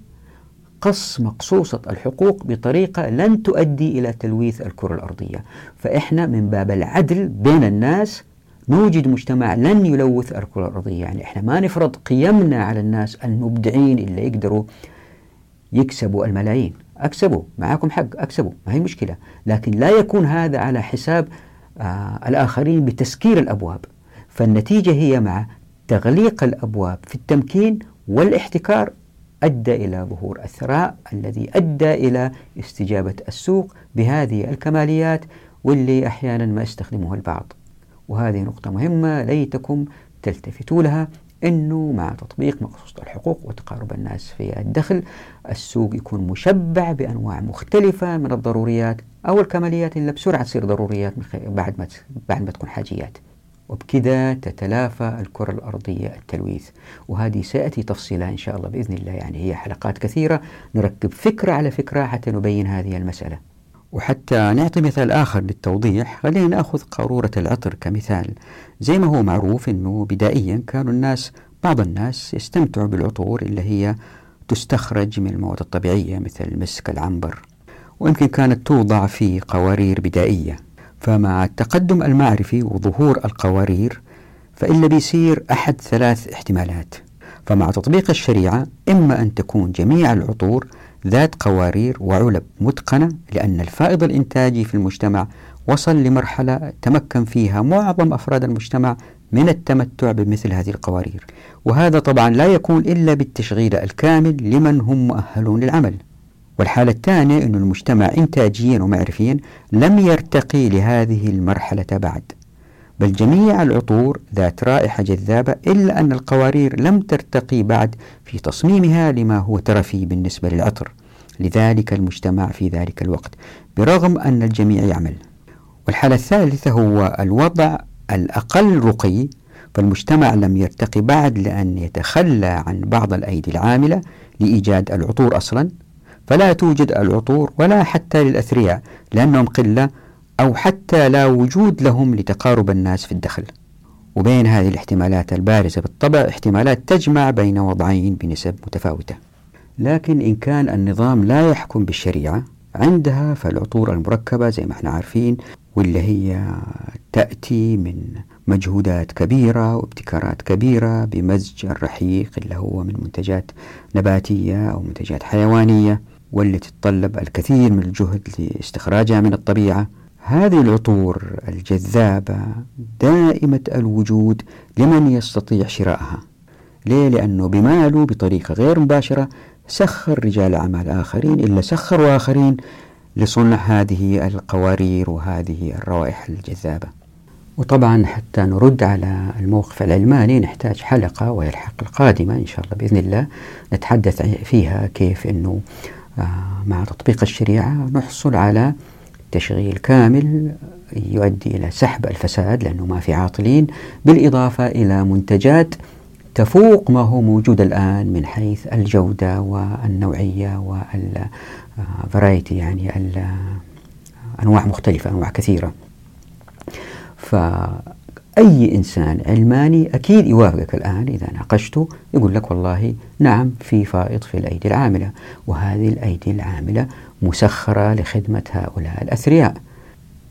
قص مقصوصة الحقوق بطريقة لن تؤدي إلى تلويث الكرة الأرضية. فإحنا من باب العدل بين الناس نوجد مجتمع لن يلوث الكرة الأرضية. يعني إحنا ما نفرض قيمنا على الناس المبدعين اللي يقدروا يكسبوا الملايين. أكسبوا معاكم حق أكسبوا ما هي مشكلة. لكن لا يكون هذا على حساب آه الآخرين بتسكير الأبواب. فالنتيجة هي مع تغليق الأبواب في التمكين والاحتكار أدى إلى ظهور الثراء الذي أدى إلى استجابة السوق بهذه الكماليات واللي أحيانا ما يستخدمها البعض. وهذه نقطة مهمة ليتكم تلتفتوا لها أنه مع تطبيق مقصوصة الحقوق وتقارب الناس في الدخل السوق يكون مشبع بأنواع مختلفة من الضروريات أو الكماليات اللي بسرعة تصير ضروريات بعد ما بعد ما تكون حاجيات. وبكذا تتلافى الكرة الأرضية التلويث. وهذه سيأتي تفصيلها إن شاء الله بإذن الله. يعني هي حلقات كثيرة. نركب فكرة على فكرة حتى نبين هذه المسألة. وحتى نعطي مثال آخر للتوضيح خلينا نأخذ قارورة العطر كمثال. زي ما هو معروف أنه بدائيا كانوا الناس بعض الناس يستمتعوا بالعطور اللي هي تستخرج من المواد الطبيعية مثل المسك العنبر ويمكن كانت توضع في قوارير بدائية. فمع التقدم المعرفي وظهور القوارير فإلا بيصير أحد ثلاث احتمالات. فمع تطبيق الشريعة إما أن تكون جميع العطور ذات قوارير وعلب متقنة لأن الفائض الإنتاجي في المجتمع وصل لمرحلة تمكن فيها معظم أفراد المجتمع من التمتع بمثل هذه القوارير. وهذا طبعا لا يكون إلا بالتشغيل الكامل لمن هم مؤهلون للعمل. والحالة الثانية أن المجتمع إنتاجيا ومعرفيا لم يرتقي لهذه المرحلة بعد. بل جميع العطور ذات رائحة جذابة إلا أن القوارير لم ترتقي بعد في تصميمها لما هو ترفي بالنسبة للعطر. لذلك المجتمع في ذلك الوقت برغم أن الجميع يعمل. والحالة الثالثة هو الوضع الأقل رقي فالمجتمع لم يرتقي بعد لأن يتخلى عن بعض الأيدي العاملة لإيجاد العطور أصلا. فلا توجد العطور ولا حتى للأثرياء لأنهم قلة أو حتى لا وجود لهم لتقارب الناس في الدخل. وبين هذه الاحتمالات البارزة بالطبع احتمالات تجمع بين وضعين بنسب متفاوتة. لكن إن كان النظام لا يحكم بالشريعة عندها فالعطور المركبة زي ما إحنا عارفين واللي هي تأتي من مجهودات كبيرة وابتكارات كبيرة بمزج الرحيق اللي هو من منتجات نباتية أو منتجات حيوانية واللي تتطلب الكثير من الجهد لاستخراجها من الطبيعة. هذه العطور الجذابة دائمة الوجود لمن يستطيع شرائها ليه؟ لأنه بماله بطريقة غير مباشرة سخر رجال أعمال آخرين إلا سخروا آخرين لصنع هذه القوارير وهذه الروائح الجذابة وطبعا حتى نرد على الموقف العلماني نحتاج حلقة وهي الحلقة القادمة إن شاء الله بإذن الله نتحدث فيها كيف أنه آه، مع تطبيق الشريعة نحصل على تشغيل كامل يؤدي إلى سحب الفساد لأنه ما في عاطلين بالإضافة إلى منتجات تفوق ما هو موجود الآن من حيث الجودة والنوعية والفرايتي يعني أنواع مختلفة أنواع كثيرة. فأي إنسان علماني أكيد يوافقك الآن إذا ناقشته يقول لك والله نعم في فائض في الأيدي العاملة وهذه الأيدي العاملة مسخرة لخدمة هؤلاء الأثرياء.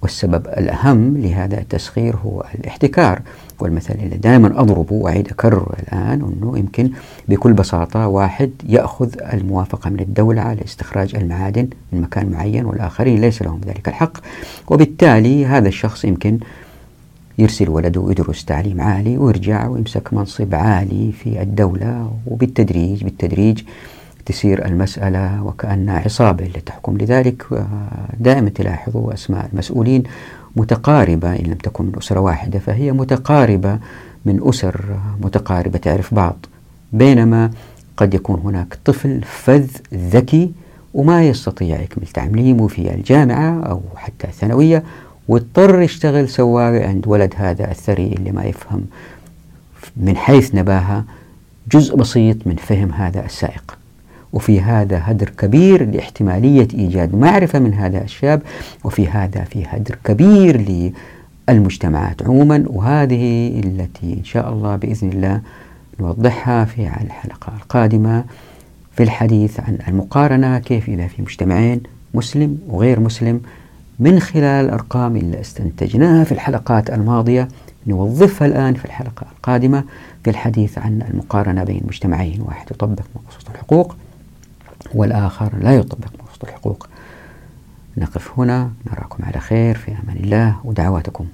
والسبب الأهم لهذا التسخير هو الاحتكار. والمثل اللي دائما أضربه وأعيد أكرره الآن أنه يمكن بكل بساطة واحد يأخذ الموافقة من الدولة على استخراج المعادن من مكان معين والآخرين ليس لهم ذلك الحق وبالتالي هذا الشخص يمكن يرسل ولده يدرس تعليم عالي ويرجع ويمسك منصب عالي في الدولة وبالتدريج بالتدريج تسير المسألة وكأنها عصابة اللي تحكم لذلك دائما تلاحظوا أسماء المسؤولين متقاربة إن لم تكن من أسرة واحدة فهي متقاربة من أسر متقاربة تعرف بعض. بينما قد يكون هناك طفل فذ ذكي وما يستطيع يكمل تعليمه في الجامعة أو حتى الثانوية واضطر يشتغل سواق عند ولد هذا الثري اللي ما يفهم من حيث نباهة جزء بسيط من فهم هذا السائق. وفي هذا هدر كبير لاحتمالية إيجاد معرفة من هذا الشاب وفي هذا في هدر كبير للمجتمعات عموما وهذه التي إن شاء الله بإذن الله نوضحها في الحلقة القادمة في الحديث عن المقارنة كيف إذا في مجتمعين مسلم وغير مسلم من خلال الأرقام اللي استنتجناها في الحلقات الماضية نوظفها الآن في الحلقة القادمة في الحديث عن المقارنة بين مجتمعين واحد يطبق مقصود الحقوق والآخر لا يطبق مقصود الحقوق. نقف هنا نراكم على خير في أمان الله ودعواتكم.